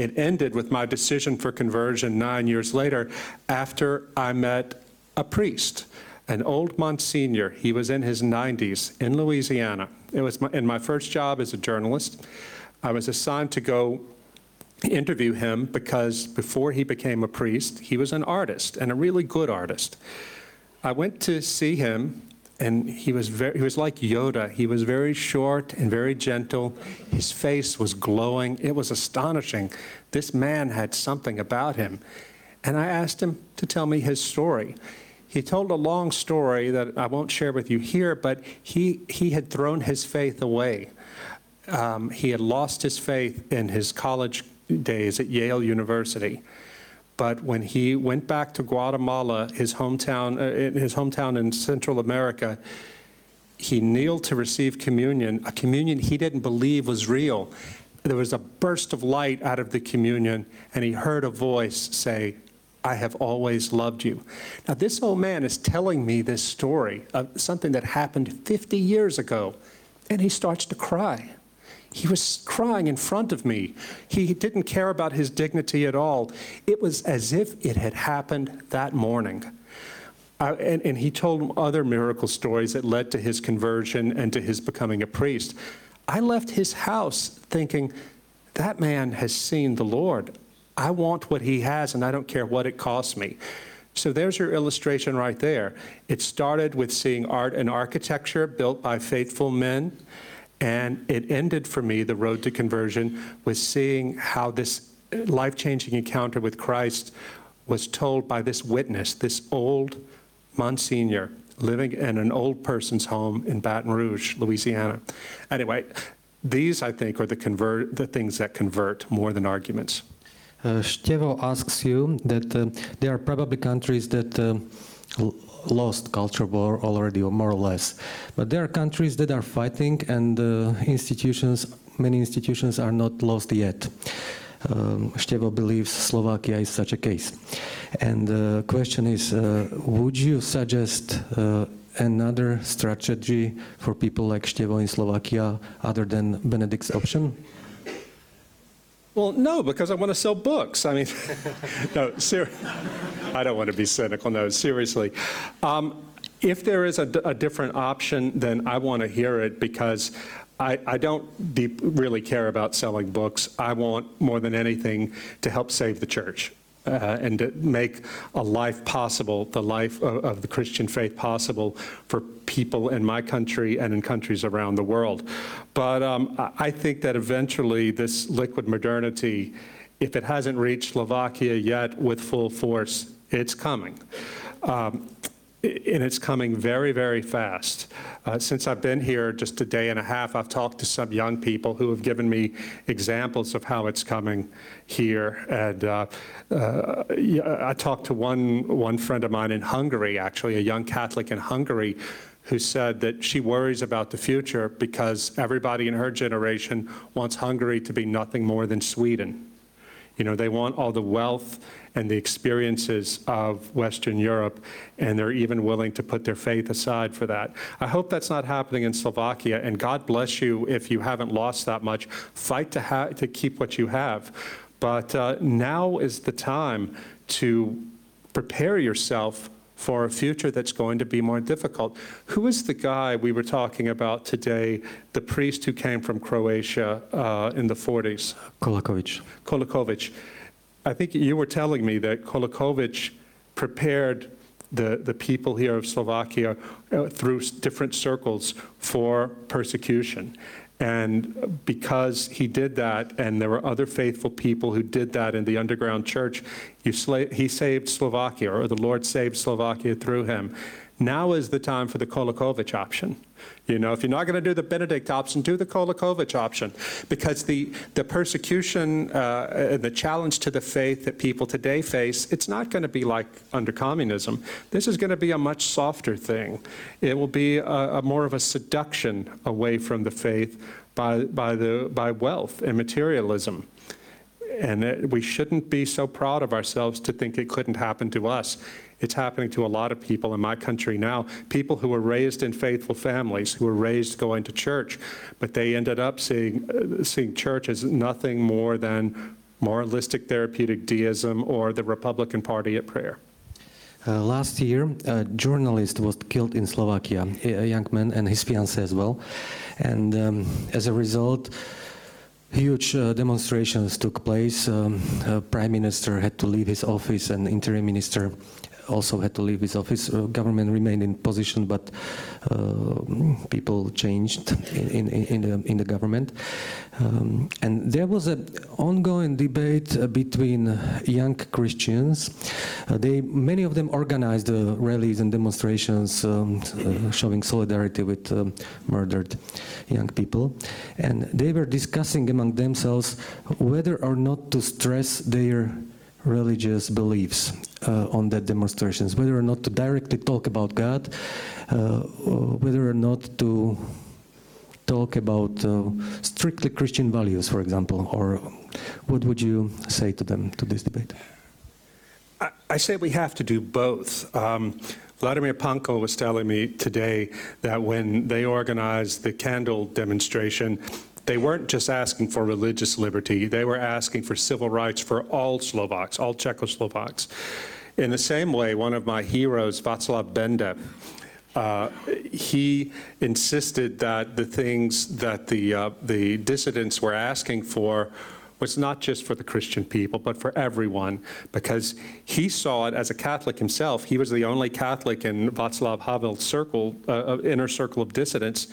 It ended with my decision for conversion nine years later after I met a priest, an old Monsignor. He was in his 90s in Louisiana. It was my, in my first job as a journalist. I was assigned to go interview him because before he became a priest, he was an artist and a really good artist. I went to see him and he was very, he was like Yoda. He was very short and very gentle. His face was glowing. It was astonishing. This man had something about him. And I asked him to tell me his story. He told a long story that I won't share with you here, but he, he had thrown his faith away. Um, he had lost his faith in his college days at Yale University. But when he went back to Guatemala, his hometown, uh, in his hometown in Central America, he kneeled to receive communion, a communion he didn't believe was real. There was a burst of light out of the communion, and he heard a voice say, I have always loved you. Now, this old man is telling me this story of something that happened 50 years ago, and he starts to cry. He was crying in front of me. He didn't care about his dignity at all. It was as if it had happened that morning. And, and he told other miracle stories that led to his conversion and to his becoming a priest. I left his house thinking, that man has seen the Lord. I want what he has, and I don't care what it costs me. So there's your illustration right there. It started with seeing art and architecture built by faithful men. And it ended for me, the road to conversion, was seeing how this life changing encounter with Christ was told by this witness, this old Monsignor living in an old person's home in Baton Rouge, Louisiana. Anyway, these, I think, are the, convert, the things that convert more than arguments. Uh, Stevo asks you that uh, there are probably countries that uh, lost culture war already, or more or less, but there are countries that are fighting, and uh, institutions, many institutions, are not lost yet. um, believes Slovakia is such a case. And the question is, uh, would you suggest uh, another strategy for people like Stevo in Slovakia other than Benedict's option? Well, no, because I want to sell books. I mean, no, ser- I don't want to be cynical. No, seriously. Um, if there is a, d- a different option, then I want to hear it because I, I don't deep, really care about selling books. I want more than anything to help save the church. Uh, and to make a life possible, the life of, of the Christian faith possible for people in my country and in countries around the world. But um, I think that eventually this liquid modernity, if it hasn't reached Slovakia yet with full force, it's coming. Um, and it's coming very, very fast. Uh, since I've been here just a day and a half, I've talked to some young people who have given me examples of how it's coming here. And uh, uh, I talked to one, one friend of mine in Hungary, actually, a young Catholic in Hungary, who said that she worries about the future because everybody in her generation wants Hungary to be nothing more than Sweden. You know, they want all the wealth and the experiences of Western Europe, and they're even willing to put their faith aside for that. I hope that's not happening in Slovakia, and God bless you if you haven't lost that much. Fight to, ha- to keep what you have. But uh, now is the time to prepare yourself for a future that's going to be more difficult. Who is the guy we were talking about today, the priest who came from Croatia uh, in the 40s? Kolakovic. Kolakovic. I think you were telling me that Kolakovic prepared the, the people here of Slovakia uh, through different circles for persecution. And because he did that, and there were other faithful people who did that in the underground church, sla- he saved Slovakia, or the Lord saved Slovakia through him. Now is the time for the Kolakovic option. You know, if you're not going to do the Benedict option, do the Kolakovic option. Because the, the persecution uh, and the challenge to the faith that people today face, it's not going to be like under communism. This is going to be a much softer thing. It will be a, a more of a seduction away from the faith by, by, the, by wealth and materialism. And it, we shouldn't be so proud of ourselves to think it couldn't happen to us. It's happening to a lot of people in my country now. People who were raised in faithful families, who were raised going to church, but they ended up seeing, uh, seeing church as nothing more than moralistic therapeutic deism or the Republican Party at prayer. Uh, last year, a journalist was killed in Slovakia, a young man and his fiancée as well. And um, as a result, huge uh, demonstrations took place. Um, uh, Prime Minister had to leave his office, and interim minister also had to leave his office. Uh, government remained in position, but uh, people changed in, in, in, the, in the government. Um, and there was an ongoing debate uh, between young Christians. They, many of them organized rallies and demonstrations um, showing solidarity with um, murdered young people. And they were discussing among themselves whether or not to stress their religious beliefs uh, on that demonstrations, whether or not to directly talk about God, uh, whether or not to talk about uh, strictly Christian values, for example, or what would you say to them to this debate? I, I say we have to do both. Um, Vladimir Palko was telling me today that when they organized the candle demonstration, they weren't just asking for religious liberty, they were asking for civil rights for all Slovaks, all Czechoslovaks. In the same way, one of my heroes, Václav Benda, uh, he insisted that the things that the, uh, the dissidents were asking for was not just for the Christian people, but for everyone, because he saw it as a Catholic himself. He was the only Catholic in Václav Havel's circle, uh, inner circle of dissidents.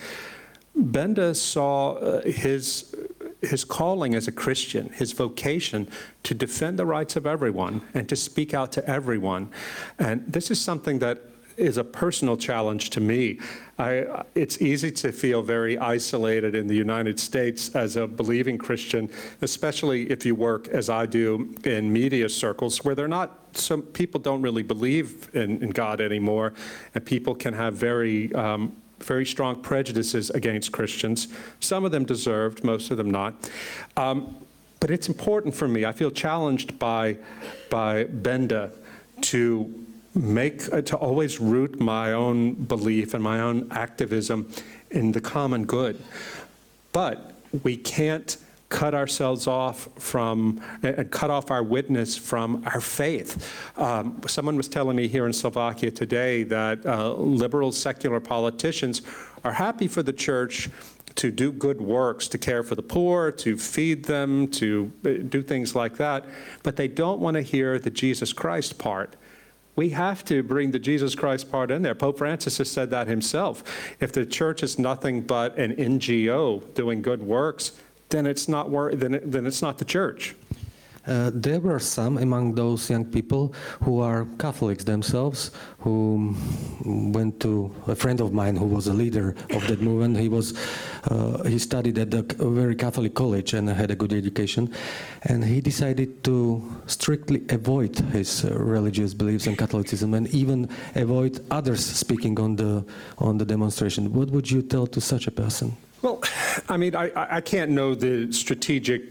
Benda saw uh, his his calling as a Christian, his vocation to defend the rights of everyone and to speak out to everyone. And this is something that is a personal challenge to me. I, it's easy to feel very isolated in the United States as a believing Christian, especially if you work, as I do, in media circles where they're not, some people don't really believe in, in God anymore, and people can have very um, very strong prejudices against Christians. Some of them deserved, most of them not. Um, But it's important for me. I feel challenged by, by Benda to make, uh, to always root my own belief and my own activism in the common good. But we can't cut ourselves off from, uh, cut off our witness from our faith. Um, someone was telling me here in Slovakia today that uh, liberal secular politicians are happy for the church to do good works, to care for the poor, to feed them, to uh, do things like that, but they don't want to hear the Jesus Christ part. We have to bring the Jesus Christ part in there. Pope Francis has said that himself. If the church is nothing but an NGO doing good works, then it's not wor- then, it, then it's not the church. Uh, there were some among those young people who are Catholics themselves, who went to a friend of mine who was a leader of that movement. He was uh, he studied at a very Catholic college and had a good education, and he decided to strictly avoid his uh, religious beliefs and Catholicism, and even avoid others speaking on the on the demonstration. What would you tell to such a person? Well, I mean, I, I can't know the strategic,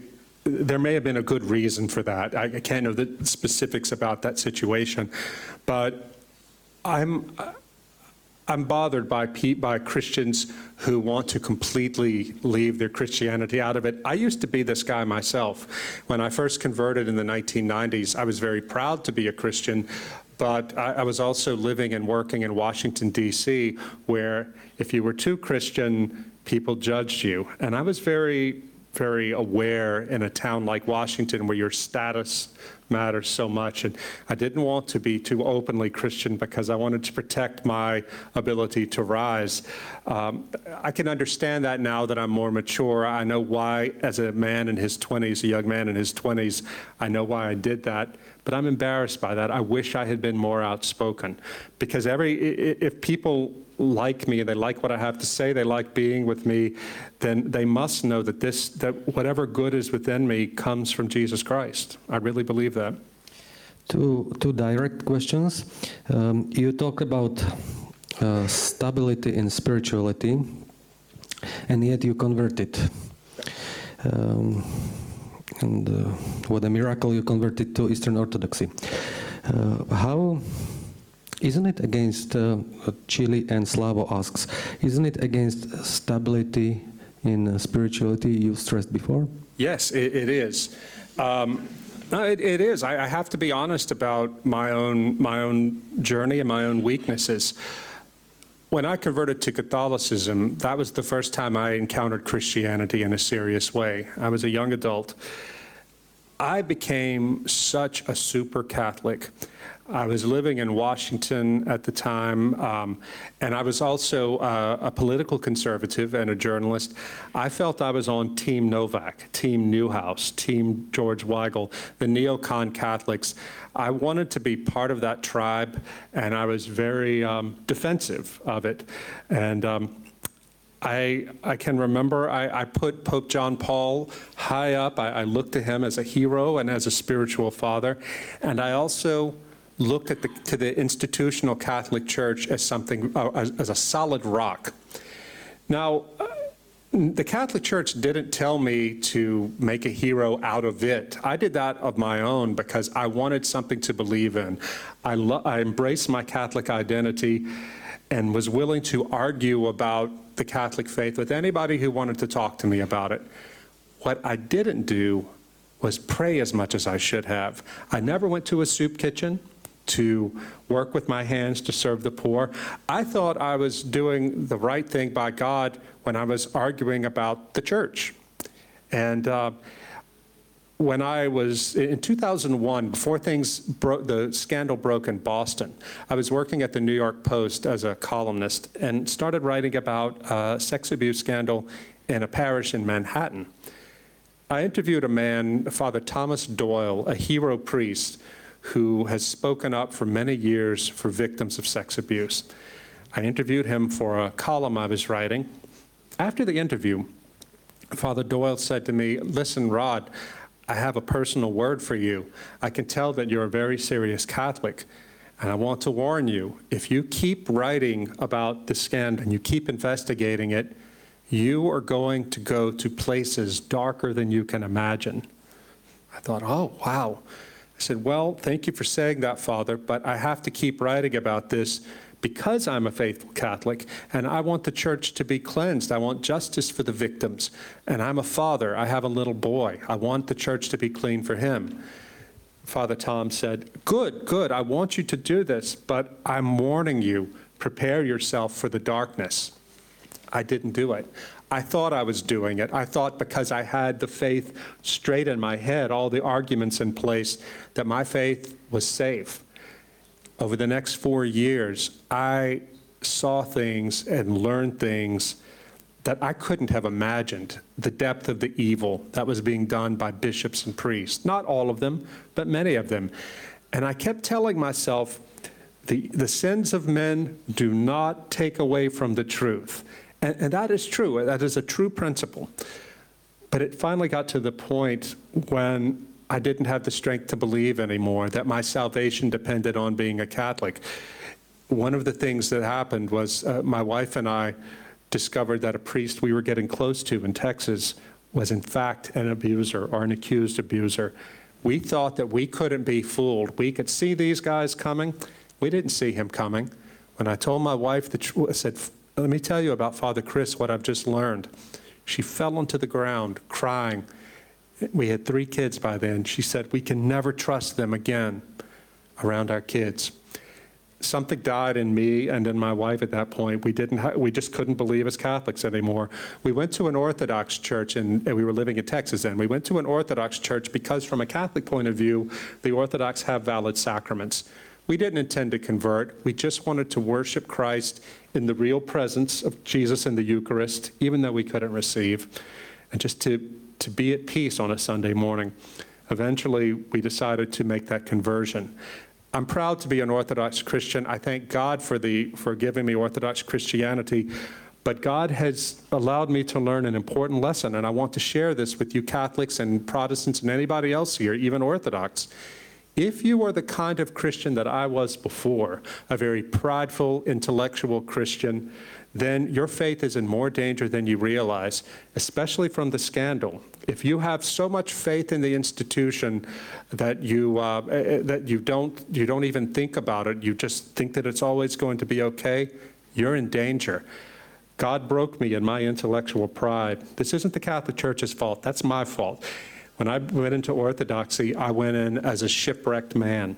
there may have been a good reason for that. I I can't know the specifics about that situation. But I'm, I'm bothered by, by Christians who want to completely leave their Christianity out of it. I used to be this guy myself. When I first converted in the 1990s, I was very proud to be a Christian, but I, I was also living and working in Washington, D.C., where if you were too Christian, people judged you. And I was very, very aware in a town like Washington where your status matters so much. And I didn't want to be too openly Christian because I wanted to protect my ability to rise. Um, I can understand that now that I'm more mature. I know why, as a man in his 20s, a young man in his 20s, I know why I did that. But I'm embarrassed by that. I wish I had been more outspoken because every if people like me, they like what I have to say, they like being with me, then they must know that this that whatever good is within me comes from Jesus Christ. I really believe that. Two, two direct questions. Um, you talk about uh, stability in spirituality, and yet you converted. Um, and uh, what a miracle you converted to Eastern Orthodoxy. Uh, how isn't it against uh, Chile and Slavo asks? Isn't it against stability in uh, spirituality you stressed before? Yes, it, it is. Um, no, it, it is. I, I have to be honest about my own my own journey and my own weaknesses. When I converted to Catholicism, that was the first time I encountered Christianity in a serious way. I was a young adult. I became such a super Catholic. I was living in Washington at the time, um, and I was also uh, a political conservative and a journalist. I felt I was on Team Novak, Team Neuhaus, Team George Weigel, the neocon Catholics. I wanted to be part of that tribe, and I was very um, defensive of it. And um, I, I can remember I, I put Pope John Paul high up. I, I looked to him as a hero and as a spiritual father. And I also looked at the, to the institutional Catholic Church as something, uh, as, as a solid rock. Now, uh, the Catholic Church didn't tell me to make a hero out of it. I did that of my own because I wanted something to believe in. I, lo- I embraced my Catholic identity and was willing to argue about the Catholic faith with anybody who wanted to talk to me about it. What I didn't do was pray as much as I should have. I never went to a soup kitchen to work with my hands to serve the poor. I thought I was doing the right thing by God when I was arguing about the church. And uh, when I was in 2001, before things broke, the scandal broke in Boston, I was working at the New York Post as a columnist and started writing about a sex abuse scandal in a parish in Manhattan. I interviewed a man, Father Thomas Doyle, a hero priest who has spoken up for many years for victims of sex abuse. I interviewed him for a column I was writing. After the interview, Father Doyle said to me, Listen, Rod, I have a personal word for you. I can tell that you're a very serious Catholic. And I want to warn you if you keep writing about the scandal and you keep investigating it, you are going to go to places darker than you can imagine. I thought, oh, wow. I said, well, thank you for saying that, Father, but I have to keep writing about this because I'm a faithful Catholic and I want the church to be cleansed. I want justice for the victims. And I'm a father. I have a little boy. I want the church to be clean for him. Father Tom said, Good, good. I want you to do this, but I'm warning you prepare yourself for the darkness. I didn't do it. I thought I was doing it. I thought because I had the faith straight in my head, all the arguments in place, that my faith was safe. Over the next four years, I saw things and learned things that I couldn't have imagined the depth of the evil that was being done by bishops and priests. Not all of them, but many of them. And I kept telling myself, the, the sins of men do not take away from the truth. And, and that is true. That is a true principle. But it finally got to the point when I didn't have the strength to believe anymore that my salvation depended on being a Catholic. One of the things that happened was uh, my wife and I discovered that a priest we were getting close to in Texas was, in fact, an abuser or an accused abuser. We thought that we couldn't be fooled. We could see these guys coming. We didn't see him coming. When I told my wife, the tr- I said, let me tell you about Father Chris, what I've just learned. She fell onto the ground crying. We had three kids by then. She said, We can never trust them again around our kids. Something died in me and in my wife at that point. We didn't. Ha- we just couldn't believe as Catholics anymore. We went to an Orthodox church, and, and we were living in Texas then. We went to an Orthodox church because, from a Catholic point of view, the Orthodox have valid sacraments. We didn't intend to convert. We just wanted to worship Christ in the real presence of Jesus in the Eucharist, even though we couldn't receive, and just to, to be at peace on a Sunday morning. Eventually, we decided to make that conversion. I'm proud to be an Orthodox Christian. I thank God for, the, for giving me Orthodox Christianity. But God has allowed me to learn an important lesson, and I want to share this with you Catholics and Protestants and anybody else here, even Orthodox. If you are the kind of Christian that I was before, a very prideful, intellectual Christian, then your faith is in more danger than you realize, especially from the scandal. If you have so much faith in the institution that you uh, eh, eh, that you don't you don't even think about it, you just think that it's always going to be okay, you're in danger. God broke me in my intellectual pride. This isn't the Catholic Church's fault. That's my fault. When I went into Orthodoxy, I went in as a shipwrecked man.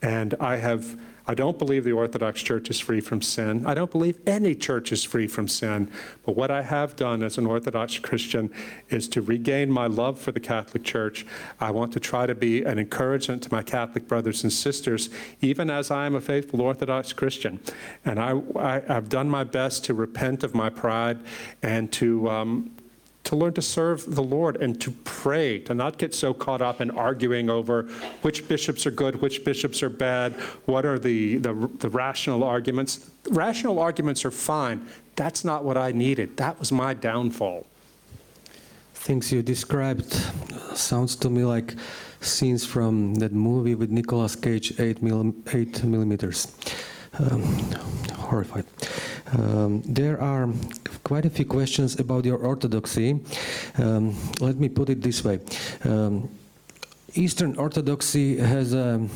And I have, I don't believe the Orthodox Church is free from sin. I don't believe any church is free from sin. But what I have done as an Orthodox Christian is to regain my love for the Catholic Church. I want to try to be an encouragement to my Catholic brothers and sisters, even as I am a faithful Orthodox Christian. And I, I, have done my best to repent of my pride and to, um, to learn to serve the Lord and to pray, to not get so caught up in arguing over which bishops are good, which bishops are bad, what are the, the, the rational arguments. Rational arguments are fine. That's not what I needed. That was my downfall. Things you described sounds to me like scenes from that movie with Nicolas Cage, 8, mil, eight millimeters. Um, horrified. Um, there are quite a few questions about your orthodoxy. Um, let me put it this way. Um, Eastern Orthodoxy has a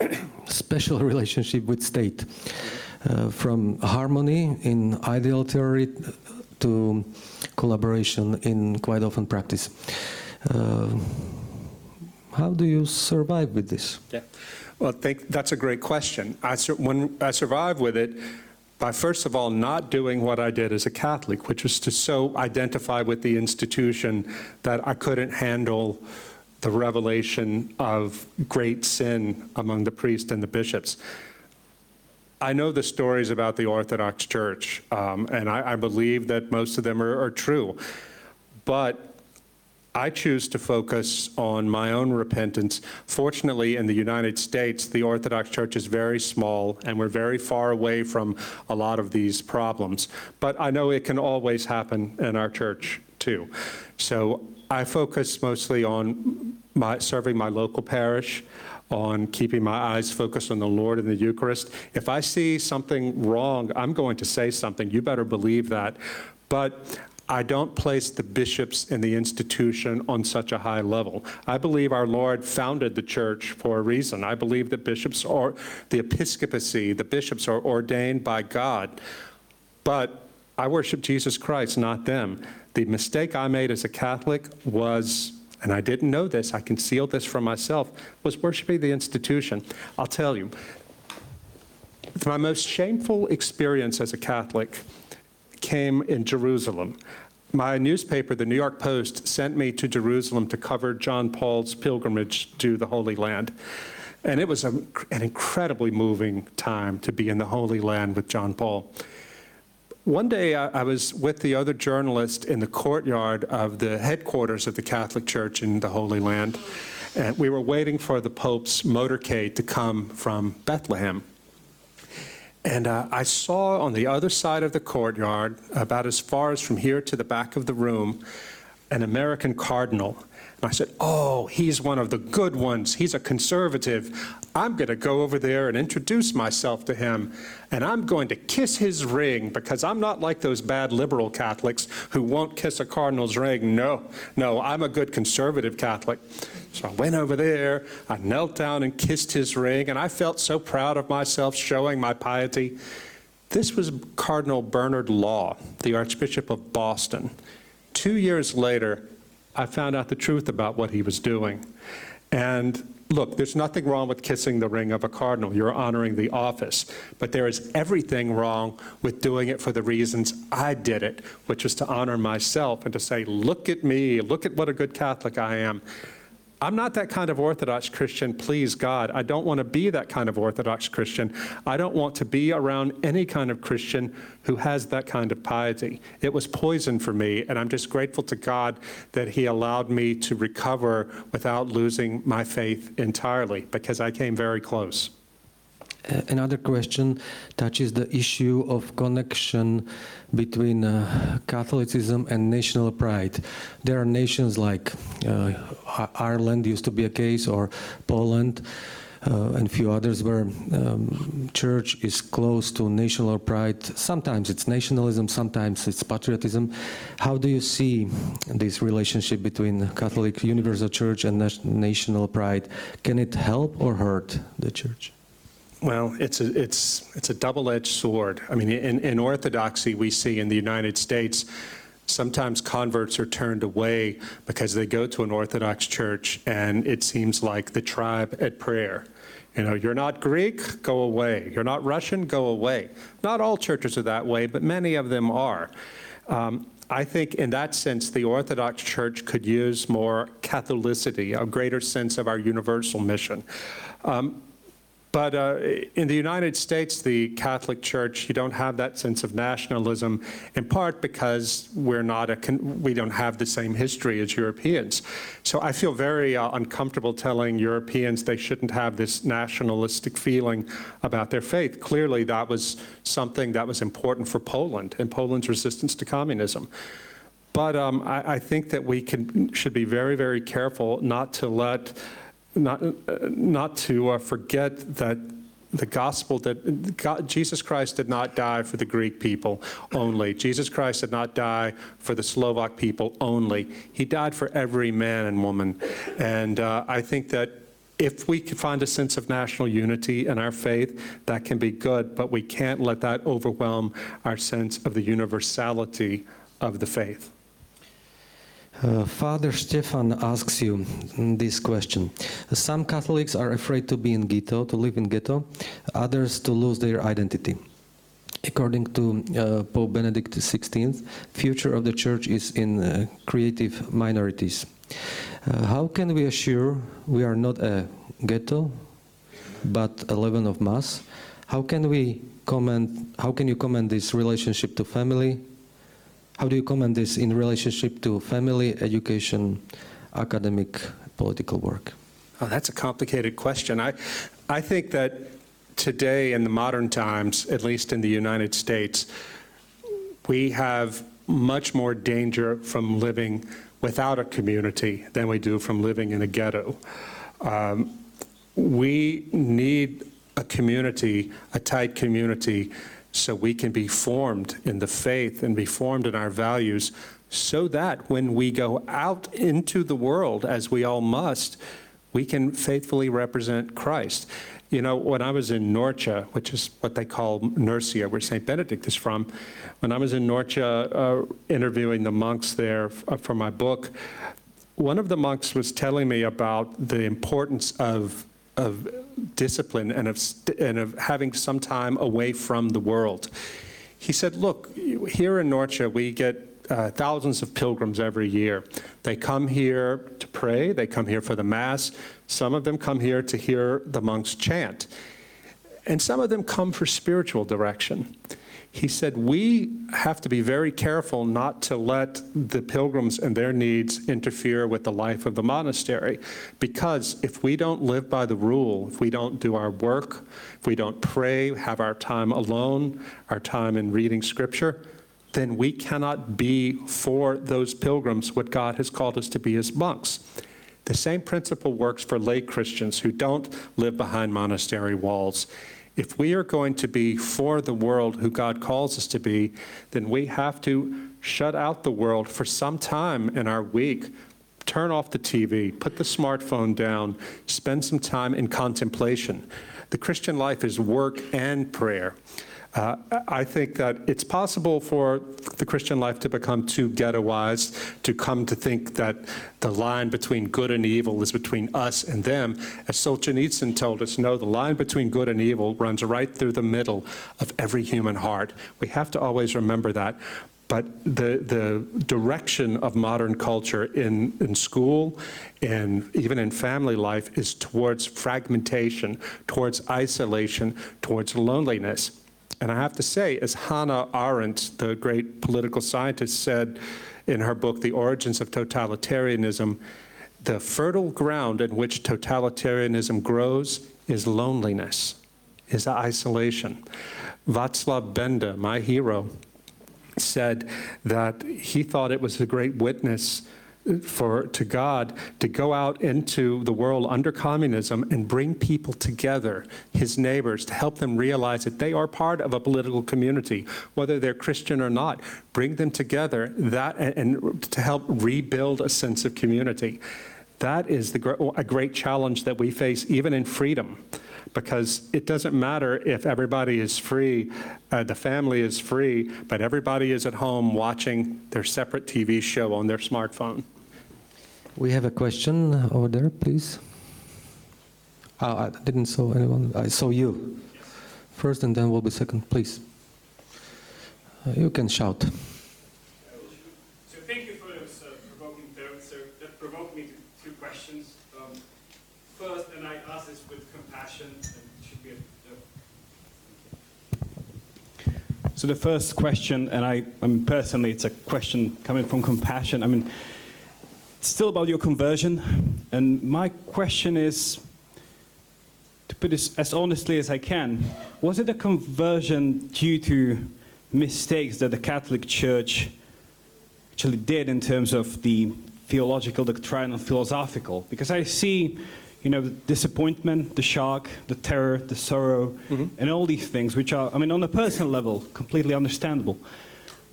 special relationship with state, uh, from harmony in ideal theory to collaboration in quite often practice. Uh, how do you survive with this? Yeah. Well, think that's a great question. I, when I survive with it, by first of all not doing what I did as a Catholic, which was to so identify with the institution that I couldn't handle the revelation of great sin among the priests and the bishops. I know the stories about the Orthodox Church, um, and I, I, believe that most of them are, are true. But I choose to focus on my own repentance. Fortunately, in the United States, the Orthodox Church is very small and we're very far away from a lot of these problems. But I know it can always happen in our church too. So I focus mostly on my, serving my local parish, on keeping my eyes focused on the Lord and the Eucharist. If I see something wrong, I'm going to say something. You better believe that. But I don't place the bishops and the institution on such a high level. I believe our Lord founded the church for a reason. I believe that bishops are, the episcopacy, the bishops are ordained by God. But I worship Jesus Christ, not them. The mistake I made as a Catholic was, and I didn't know this, I concealed this from myself, was worshiping the institution. I'll tell you, my most shameful experience as a Catholic came in Jerusalem. My newspaper, the New York Post, sent me to Jerusalem to cover John Paul's pilgrimage to the Holy Land. And it was a, an incredibly moving time to be in the Holy Land with John Paul. One day, I, I was with the other journalist in the courtyard of the headquarters of the Catholic Church in the Holy Land, and we were waiting for the Pope's motorcade to come from Bethlehem. And uh, I saw on the other side of the courtyard, about as far as from here to the back of the room, an American cardinal. And I said, Oh, he's one of the good ones. He's a conservative. I'm going to go over there and introduce myself to him. And I'm going to kiss his ring because I'm not like those bad liberal Catholics who won't kiss a cardinal's ring. No, no, I'm a good conservative Catholic. So I went over there, I knelt down and kissed his ring, and I felt so proud of myself showing my piety. This was Cardinal Bernard Law, the Archbishop of Boston. Two years later, I found out the truth about what he was doing. And look, there's nothing wrong with kissing the ring of a cardinal. You're honoring the office. But there is everything wrong with doing it for the reasons I did it, which was to honor myself and to say, look at me, look at what a good Catholic I am. I'm not that kind of Orthodox Christian, please God. I don't want to be that kind of Orthodox Christian. I don't want to be around any kind of Christian who has that kind of piety. It was poison for me, and I'm just grateful to God that He allowed me to recover without losing my faith entirely, because I came very close. Uh, Another question touches the issue of connection between uh, Catholicism and national pride. There are nations like uh, Ireland used to be a case, or Poland, uh, and few others where um, church is close to national pride. Sometimes it's nationalism, sometimes it's patriotism. How do you see this relationship between Catholic Universal Church and national pride? Can it help or hurt the church? Well, it's a, it's, it's a double-edged sword. I mean, in, in Orthodoxy, we see in the United States, sometimes converts are turned away because they go to an Orthodox church and it seems like the tribe at prayer. You know, you're not Greek, go away. You're not Russian, go away. Not all churches are that way, but many of them are. Um, I think in that sense, the Orthodox Church could use more Catholicity, a greater sense of our universal mission. Um, but uh, in the United States, the Catholic Church, you don't have that sense of nationalism, in part because we're not a, we don't have the same history as Europeans. So I feel very uh, uncomfortable telling Europeans they shouldn't have this nationalistic feeling about their faith. Clearly, that was something that was important for Poland and Poland's resistance to communism. But um, I, I think that we can, should be very, very careful not to let not, uh, not to uh, forget that the gospel that God, Jesus Christ did not die for the Greek people only. Jesus Christ did not die for the Slovak people only. He died for every man and woman. And uh, I think that if we can find a sense of national unity in our faith, that can be good, but we can't let that overwhelm our sense of the universality of the faith. Uh, Father Stefan asks you this question. Some Catholics are afraid to be in ghetto, to live in ghetto, others to lose their identity. According to uh, Pope Benedict XVI, future of the church is in uh, creative minorities. Uh, how can we assure we are not a ghetto, but a leaven of mass? How can we comment? How can you comment this relationship to family, how do you comment this in relationship to family, education, academic, political work? Oh, that's a complicated question. I, I think that today, in the modern times, at least in the United States, we have much more danger from living without a community than we do from living in a ghetto. Um, we need a community, a tight community, so we can be formed in the faith and be formed in our values so that when we go out into the world, as we all must, we can faithfully represent Christ. You know, when I was in Norcia, which is what they call Nurcia, where St. Benedict is from, when I was in Norcia uh, interviewing the monks there uh, for my book, one of the monks was telling me about the importance of, of discipline and of, st- and of having some time away from the world. He said, Look, here in Norcia, we get uh, thousands of pilgrims every year. They come here to pray, they come here for the Mass. Some of them come here to hear the monks chant. And some of them come for spiritual direction. He said, We have to be very careful not to let the pilgrims and their needs interfere with the life of the monastery. Because if we don't live by the rule, if we don't do our work, if we don't pray, have our time alone, our time in reading scripture, then we cannot be for those pilgrims what God has called us to be as monks. The same principle works for lay Christians who don't live behind monastery walls. If we are going to be for the world who God calls us to be, then we have to shut out the world for some time in our week. Turn off the TV, put the smartphone down, spend some time in contemplation. The Christian life is work and prayer. Uh, I think that it's possible for the Christian life to become too ghettoized, to come to think that the line between good and evil is between us and them. As Solzhenitsyn told us, no, the line between good and evil runs right through the middle of every human heart. We have to always remember that. But the, the direction of modern culture in, in school and even in family life is towards fragmentation, towards isolation, towards loneliness. And I have to say, as Hannah Arendt, the great political scientist, said in her book, The Origins of Totalitarianism, the fertile ground in which totalitarianism grows is loneliness, is isolation. Václav Benda, my hero, said that he thought it was a great witness for to God to go out into the world under communism and bring people together, his neighbors, to help them realize that they are part of a political community, whether they're Christian or not. Bring them together that and, and to help rebuild a sense of community. That is the, a great challenge that we face even in freedom because it doesn't matter if everybody is free, uh, the family is free, but everybody is at home watching their separate TV show on their smartphone. We have a question over there, please. Ah, I didn't saw anyone. I saw you first, and then we'll be second, please. Uh, you can shout. So thank you for those uh, provoking thoughts. So that provoked me to two questions. Um, first, and I ask this with compassion, and it should be a, So the first question, and I, I mean, personally, it's a question coming from compassion. I mean, it's still about your conversion, and my question is, to put this as honestly as I can, was it a conversion due to mistakes that the Catholic Church actually did in terms of the theological, doctrinal, philosophical? Because I see, you know, the disappointment, the shock, the terror, the sorrow, mm-hmm. and all these things, which are, I mean, on a personal level, completely understandable.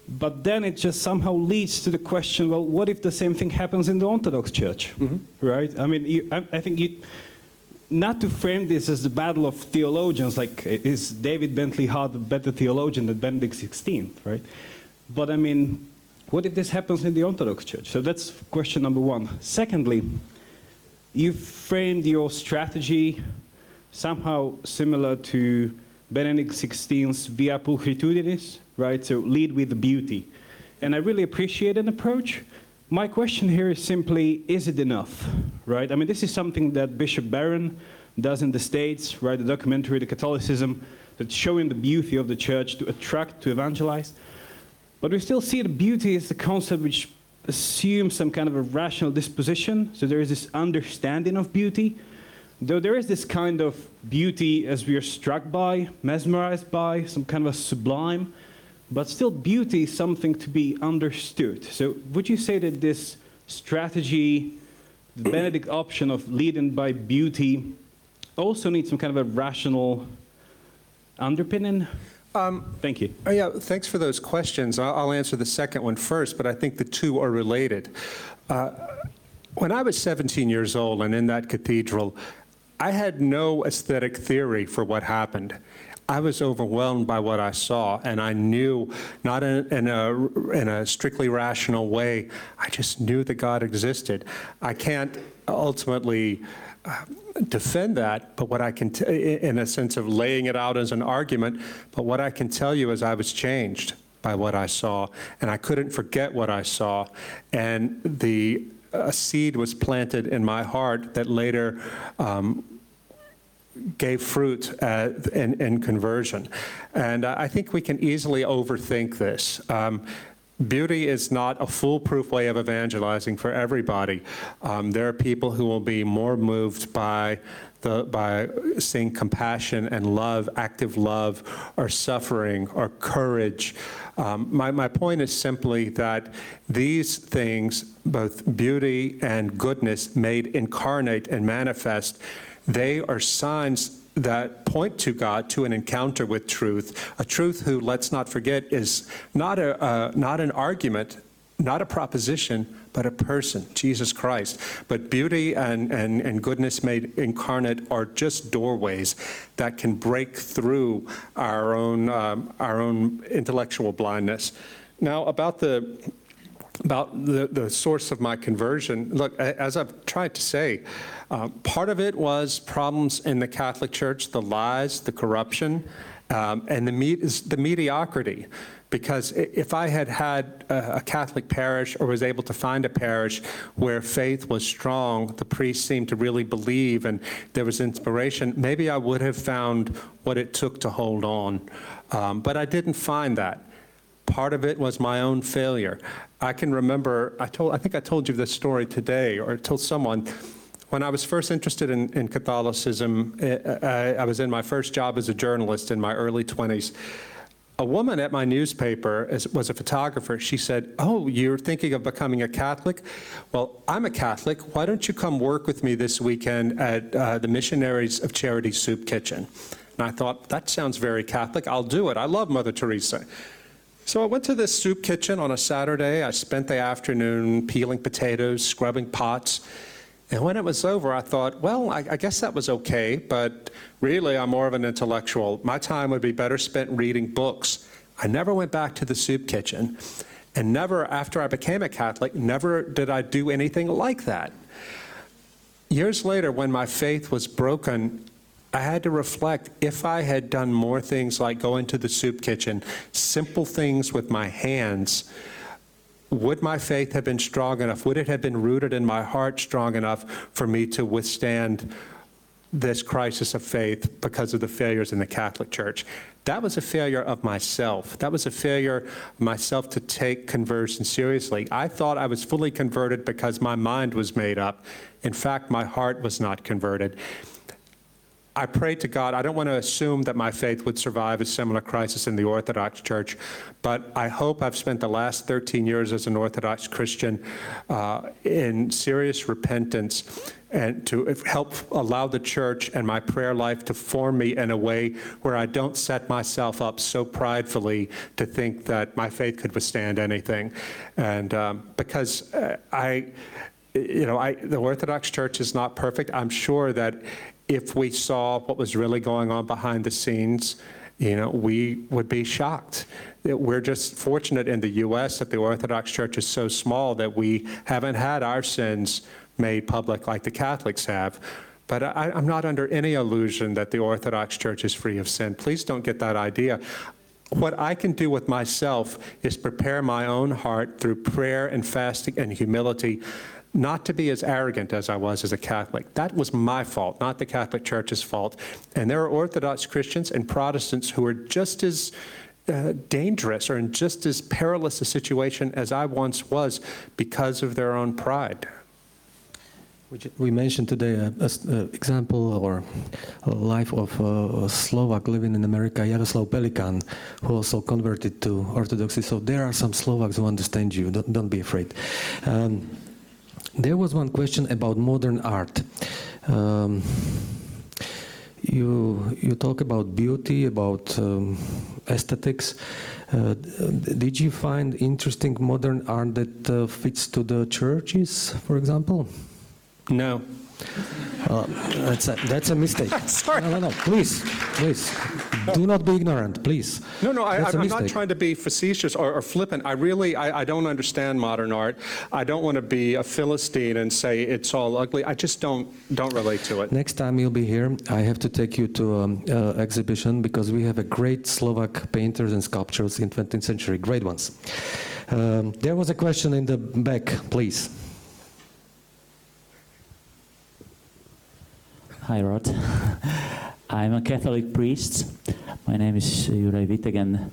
But then it just somehow leads to the question, well, what if the same thing happens in the Orthodox Church, mm-hmm. right? I mean, you, I, I think you, not to frame this as the battle of theologians, like is David Bentley Hart a better theologian than Benedict XVI, right? But I mean, what if this happens in the Orthodox Church? So that's question number one. Secondly, you framed your strategy somehow similar to Benedict XVI's Via Pulchritudinis, right? So lead with the beauty. And I really appreciate an approach. My question here is simply, is it enough, right? I mean, this is something that Bishop Barron does in the States, right? The documentary, The Catholicism, that's showing the beauty of the church to attract, to evangelize. But we still see the beauty as a concept which assumes some kind of a rational disposition. So there is this understanding of beauty. Though there is this kind of beauty as we are struck by, mesmerized by, some kind of a sublime, but still beauty is something to be understood. So would you say that this strategy, the Benedict option of leading by beauty, also needs some kind of a rational underpinning? Thank you. Oh, yeah, thanks for those questions. I'll I'll answer the second one first, but I think the two are related. Uh, When I was 17 years old and in that cathedral, I had no aesthetic theory for what happened. I was overwhelmed by what I saw, and I knew, not in, in, a, in a strictly rational way, I just knew that God existed. I can't ultimately uh, defend that, but what I can, t- in a sense of laying it out as an argument, but what I can tell you is I was changed by what I saw, and I couldn't forget what I saw. And the a seed was planted in my heart that later um, gave fruit uh, in, in conversion. And I think we can easily overthink this. Um, Beauty is not a foolproof way of evangelizing for everybody. Um, there are people who will be more moved by the, by seeing compassion and love, active love, or suffering, or courage. Um, my, my point is simply that these things, both beauty and goodness, made incarnate and manifest, they are signs that point to God, to an encounter with truth, a truth who, let's not forget, is not, a, uh, not an argument, not a proposition, but a person, Jesus Christ. But beauty and, and, and goodness made incarnate are just doorways that can break through our own, um, our own intellectual blindness. Now, about the about the, the source of my conversion. Look, as I've tried to say, uh, part of it was problems in the Catholic Church, the lies, the corruption, um, and the, me- the mediocrity. Because if I had had a a Catholic parish or was able to find a parish where faith was strong, the priests seemed to really believe, and there was inspiration, maybe I would have found what it took to hold on. Um, but I didn't find that. Part of it was my own failure. I can remember, I told, I think I told you this story today, or told someone, when I was first interested in, in Catholicism, eh, I, I was in my first job as a journalist in my early 20s. A woman at my newspaper is, was a photographer. She said, Oh, you're thinking of becoming a Catholic? Well, I'm a Catholic. Why don't you come work with me this weekend at uh, the Missionaries of Charity Soup Kitchen? And I thought, that sounds very Catholic. I'll do it. I love Mother Teresa. So I went to this soup kitchen on a Saturday. I spent the afternoon peeling potatoes, scrubbing pots. And when it was over, I thought, well, I, I guess that was okay, but really I'm more of an intellectual. My time would be better spent reading books. I never went back to the soup kitchen. And never, after I became a Catholic, never did I do anything like that. Years later, when my faith was broken, I had to reflect if I had done more things like go into the soup kitchen, simple things with my hands, would my faith have been strong enough? Would it have been rooted in my heart strong enough for me to withstand this crisis of faith because of the failures in the Catholic Church? That was a failure of myself. That was a failure myself to take conversion seriously. I thought I was fully converted because my mind was made up. In fact, my heart was not converted. I prayed to God. I don't want to assume that my faith would survive a similar crisis in the Orthodox Church, but I hope I've spent the last 13 years as an Orthodox Christian uh, in serious repentance and to help allow the church and my prayer life to form me in a way where I don't set myself up so pridefully to think that my faith could withstand anything. And um, because uh, I, you know, I, the Orthodox Church is not perfect. I'm sure that if we saw what was really going on behind the scenes, you know, we would be shocked. We're just fortunate in the U.S. that the Orthodox Church is so small that we haven't had our sins made public like the Catholics have. But I, I'm not under any illusion that the Orthodox Church is free of sin. Please don't get that idea. What I can do with myself is prepare my own heart through prayer and fasting and humility not to be as arrogant as I was as a Catholic. That was my fault, not the Catholic Church's fault. And there are Orthodox Christians and Protestants who are just as uh, dangerous or in just as perilous a situation as I once was because of their own pride. We mentioned today an example or a life of a Slovak living in America, Jaroslav Pelikan, who also converted to Orthodoxy. So there are some Slovaks who understand you. Don't, don't be afraid. Um, there was one question about modern art. Um, you you talk about beauty, about um, aesthetics. Uh, did you find interesting modern art that uh, fits to the churches, for example? No. Uh, that's a, that's a mistake. Sorry. No, no, no. Please, please, do not be ignorant, please. No, no, I, That's a I'm not mistake. trying to be facetious or, or flippant. I really, I, I don't understand modern art. I don't want to be a Philistine and say it's all ugly. I just don't, don't relate to it. Next time you'll be here, I have to take you to an uh, exhibition because we have a great Slovak painters and sculptors in 20th century, great ones. Um, there was a question in the back, please. Hi, Rod. I'm a Catholic priest. My name is Juraj Wittek, and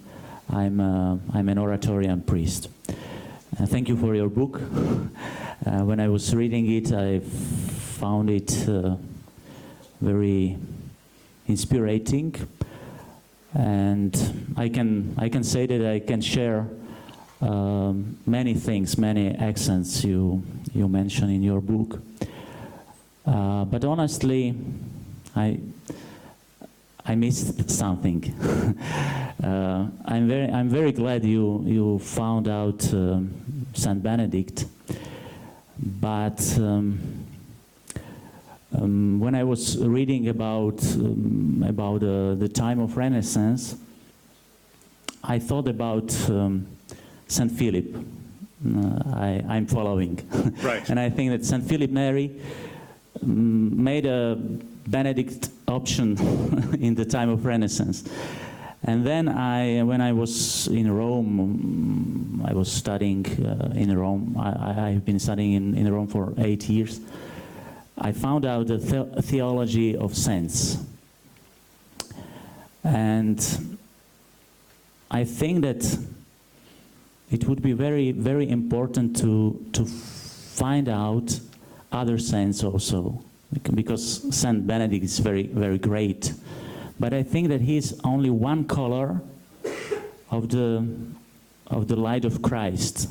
I'm, uh, I'm an Oratorian priest. Uh, thank you for your book. Uh, when I was reading it, I found it uh, very inspiring, and I can, I can say that I can share um, many things, many accents you, you mention in your book. Uh, but honestly, I I missed something. uh, I'm very I'm very glad you you found out um, Saint Benedict, but. Um, um, when I was reading about um, about uh, the time of Renaissance, I thought about um, Saint Philip. Uh, I, I'm following, Right. and I think that Saint Philip Neri mm, made a Benedict option in the time of Renaissance. And then I, when I was in Rome, mm, I was studying uh, in Rome. I, I've been studying in, in Rome for eight years. I found out the, the theology of sense. And I think that it would be very, very important to, to find out other saints also, because Saint Benedict is very, very great. But I think that he's only one color of the, of the light of Christ.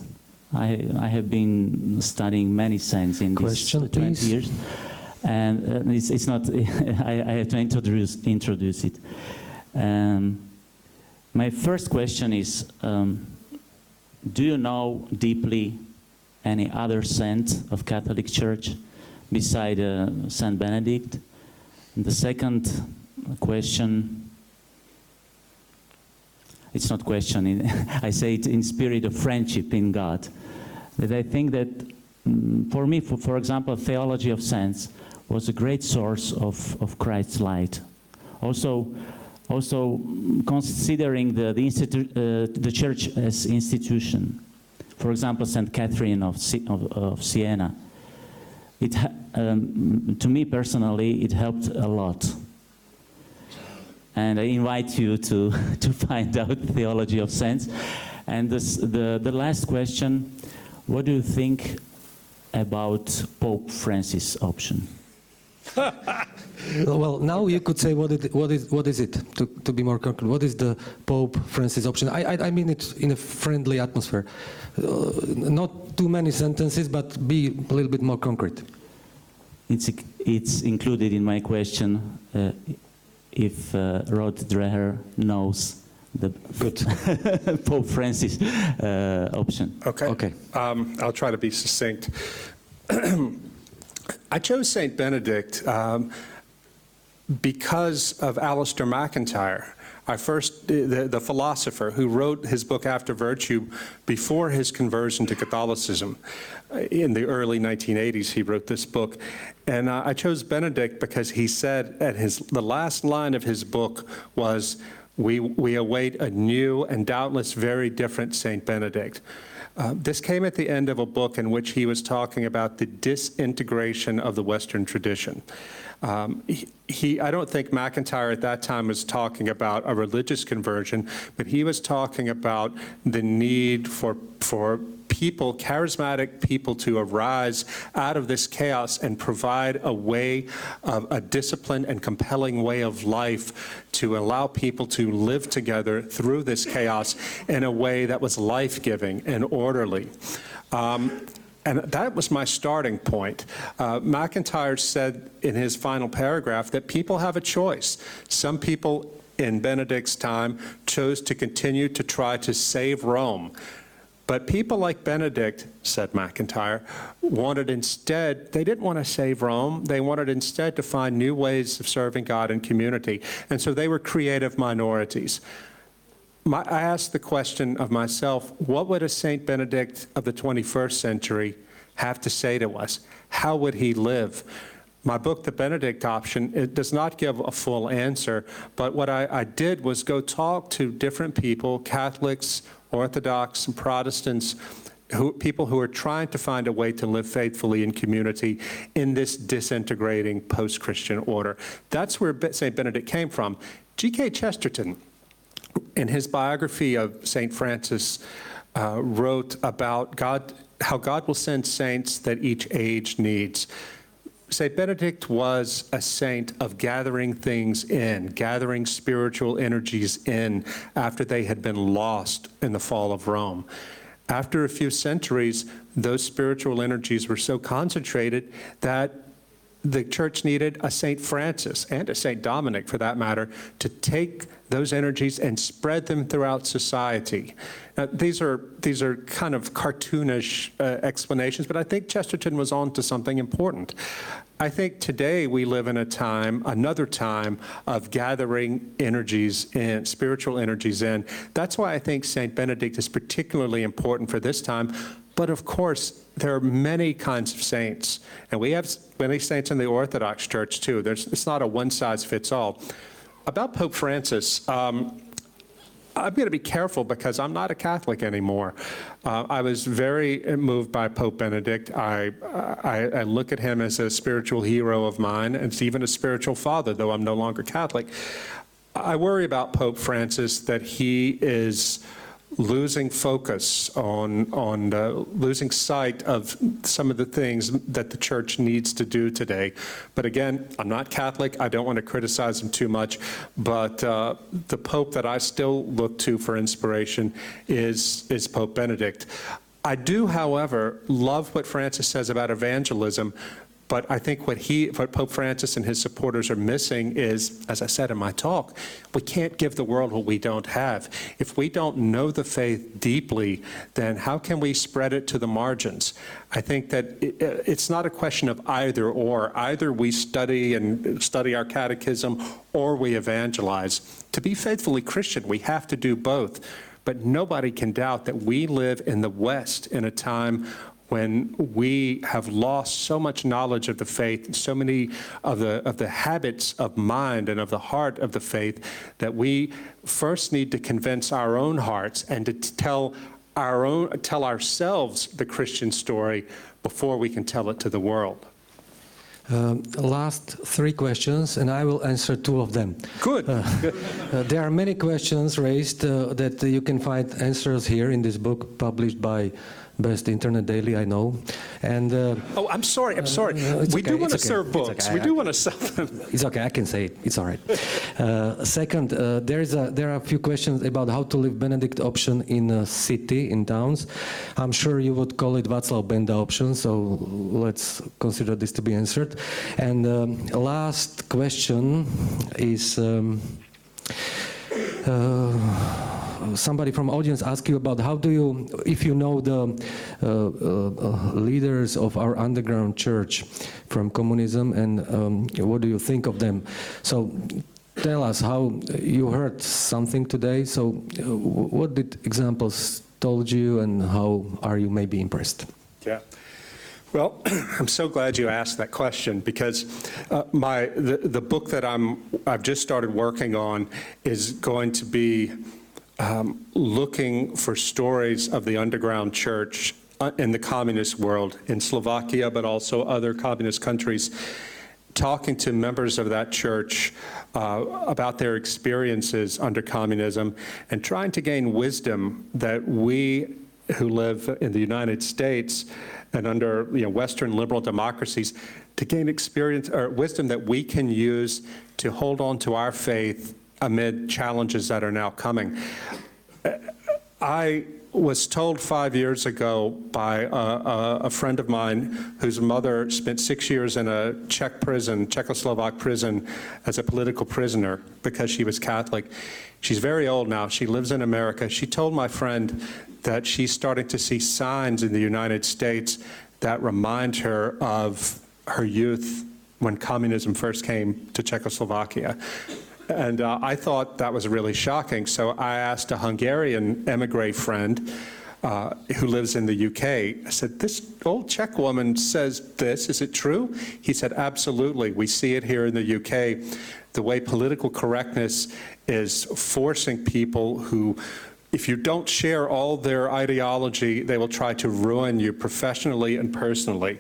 I, I have been studying many saints in Question, these 20 please. years, and uh, it's, it's not. I, I have to introduce introduce it. Um, my first question is: um, Do you know deeply any other saint of Catholic Church beside uh, Saint Benedict? And the second question it's not question. I say it in spirit of friendship in God. That I think that mm, for me, for, for example, theology of sense was a great source of, of Christ's light. Also, also considering the, the, uh, the church as institution. For example, St. Catherine of, Si- of, of Siena. It, um, to me personally, it helped a lot and I invite you to, to find out theology of sense. And this, the, the last question, what do you think about Pope Francis' option? Well, now you could say what, it, what, is, what is it, to, to be more concrete? What is the Pope Francis option? I, I, I mean it in a friendly atmosphere. Uh, not too many sentences, but be a little bit more concrete. It's, it's included in my question uh, if uh, Rod Dreher knows the Good. Pope Francis uh, option. Okay. Okay. Um, I'll try to be succinct. I chose St. Benedict um, because of Alasdair MacIntyre. I first, the, the philosopher who wrote his book After Virtue before his conversion to Catholicism. Uh, In the early 1980s, he wrote this book. And I chose Benedict because he said at his, the last line of his book was, we, we await a new and doubtless very different St. Benedict. Uh, this came at the end of a book in which he was talking about the disintegration of the Western tradition. Um, he, he, I don't think MacIntyre at that time was talking about a religious conversion, but he was talking about the need for, for people, charismatic people, to arise out of this chaos and provide a way, of a disciplined and compelling way of life to allow people to live together through this chaos in a way that was life giving and orderly. Um, And that was my starting point. Uh, MacIntyre said in his final paragraph that people have a choice. Some people in Benedict's time chose to continue to try to save Rome. But people like Benedict, said MacIntyre, wanted instead, they didn't want to save Rome. They wanted instead to find new ways of serving God and community. And so they were creative minorities. My, I asked the question of myself what would a St. Benedict of the 21st century have to say to us? How would he live? My book, The Benedict Option, it does not give a full answer, but what I, I did was go talk to different people, Catholics, Orthodox, and Protestants, who, people who are trying to find a way to live faithfully in community in this disintegrating post Christian order. That's where St. Benedict came from. G.K. Chesterton, in his biography of St. Francis, uh, wrote about God, how God will send saints that each age needs. St. Benedict was a saint of gathering things in, gathering spiritual energies in after they had been lost in the fall of Rome. After a few centuries, those spiritual energies were so concentrated that the church needed a St. Francis and a St. Dominic, for that matter, to take those energies and spread them throughout society. Now, these are these are kind of cartoonish uh, explanations, but I think Chesterton was on to something important. I think today we live in a time, another time, of gathering energies in, spiritual energies in. That's why I think St. Benedict is particularly important for this time. But of course, there are many kinds of saints, and we have many saints in the Orthodox Church too. There's, it's not a one size fits all. About Pope Francis, um, I'm going to be careful because I'm not a Catholic anymore. Uh, I was very moved by Pope Benedict. I, I, I, look at him as a spiritual hero of mine, and even a spiritual father, though I'm no longer Catholic. I worry about Pope Francis that he is losing focus on, on uh, losing sight of some of the things that the church needs to do today. But again, I'm not Catholic. I don't want to criticize him too much. But uh, the Pope that I still look to for inspiration is, is Pope Benedict. I do, however, love what Francis says about evangelism but I think what he, what Pope Francis and his supporters are missing is, as I said in my talk, we can't give the world what we don't have. If we don't know the faith deeply, then how can we spread it to the margins? I think that it, it's not a question of either or. Either we study and study our catechism or we evangelize. To be faithfully Christian, we have to do both. But nobody can doubt that we live in the West in a time when we have lost so much knowledge of the faith so many of the, of the habits of mind and of the heart of the faith that we first need to convince our own hearts and to tell our own tell ourselves the Christian story before we can tell it to the world. Um, last three questions, and I will answer two of them. Good. Uh, uh, there are many questions raised uh, that you can find answers here in this book published by best internet daily I know. And uh, oh, I'm sorry, I'm sorry. Uh, we okay, do want to okay. serve books. Okay. We do want to sell them. It's okay. I can say it. It's all right. Uh, second, uh, there is a there are a few questions about how to live Benedict option in a city in towns. I'm sure you would call it Václav Benda option. So let's consider this to be answered. And um, last question is. Um, somebody from audience ask you about how do you, if you know the uh, uh, leaders of our underground church from communism, and um, what do you think of them? So tell us how you heard something today. So what did examples told you, and how are you maybe impressed? Yeah. Well, I'm so glad you asked that question because uh, my the, the book that I'm I've just started working on is going to be um, looking for stories of the underground church uh, in the communist world in Slovakia, but also other communist countries. Talking to members of that church uh, about their experiences under communism and trying to gain wisdom that we who live in the United States and under you know, Western liberal democracies to gain experience or wisdom that we can use to hold on to our faith amid challenges that are now coming. I was told five years ago by a, a, a friend of mine whose mother spent six years in a Czech prison, Czechoslovak prison, as a political prisoner because she was Catholic. She's very old now. She lives in America. She told my friend that she's starting to see signs in the United States that remind her of her youth when communism first came to Czechoslovakia. And uh, I thought that was really shocking. So I asked a Hungarian emigre friend uh, who lives in the UK. I said, This old Czech woman says this. Is it true? He said, Absolutely. We see it here in the UK. The way political correctness is forcing people who if you don't share all their ideology, they will try to ruin you professionally and personally.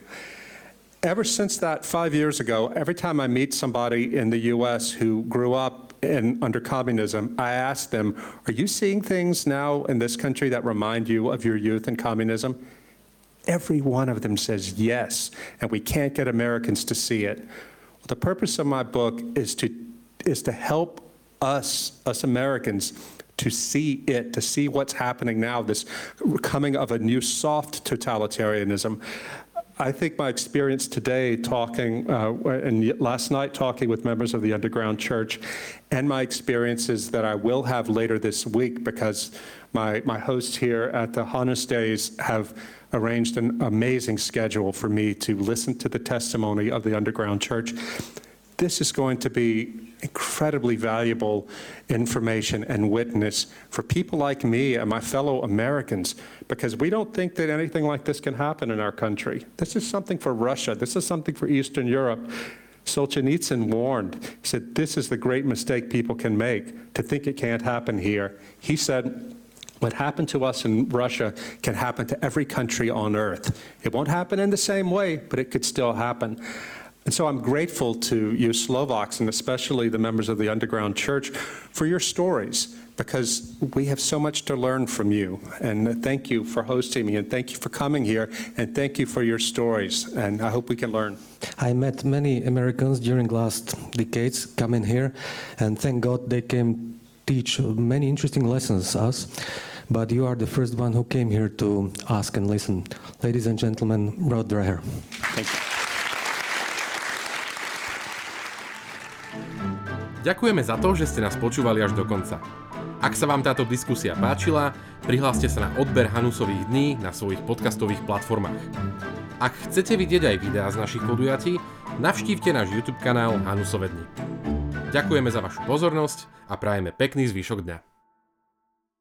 Ever since that five years ago, every time I meet somebody in the US who grew up in, under communism, I ask them, Are you seeing things now in this country that remind you of your youth in communism? Every one of them says yes, and we can't get Americans to see it. The purpose of my book is to, is to help us, us Americans, to see it, to see what's happening now, this coming of a new soft totalitarianism. I think my experience today talking, uh, and last night talking with members of the underground church, and my experiences that I will have later this week because my, my hosts here at the Hanus Days have arranged an amazing schedule for me to listen to the testimony of the underground church. This is going to be incredibly valuable information and witness for people like me and my fellow Americans because we don't think that anything like this can happen in our country. This is something for Russia. This is something for Eastern Europe. Solzhenitsyn warned, he said, this is the great mistake people can make, to think it can't happen here. He said, what happened to us in Russia can happen to every country on earth. It won't happen in the same way, but it could still happen. And so I'm grateful to you Slovaks, and especially the members of the Underground Church, for your stories, because we have so much to learn from you. And thank you for hosting me, and thank you for coming here, and thank you for your stories. And I hope we can learn. I met many Americans during last decades coming here, and thank God they came teach many interesting lessons us. But you are the first one who came here to ask and listen. Ladies and gentlemen, Rod Dreher. Thank you. Ďakujeme za to, že ste nás počúvali až do konca. Ak sa vám táto diskusia páčila, prihláste sa na odber Hanusových dní na svojich podcastových platformách. Ak chcete vidieť aj videá z našich podujatí, navštívte náš YouTube kanál Hanusové dni. Ďakujeme za vašu pozornosť a prajeme pekný zvyšok dňa.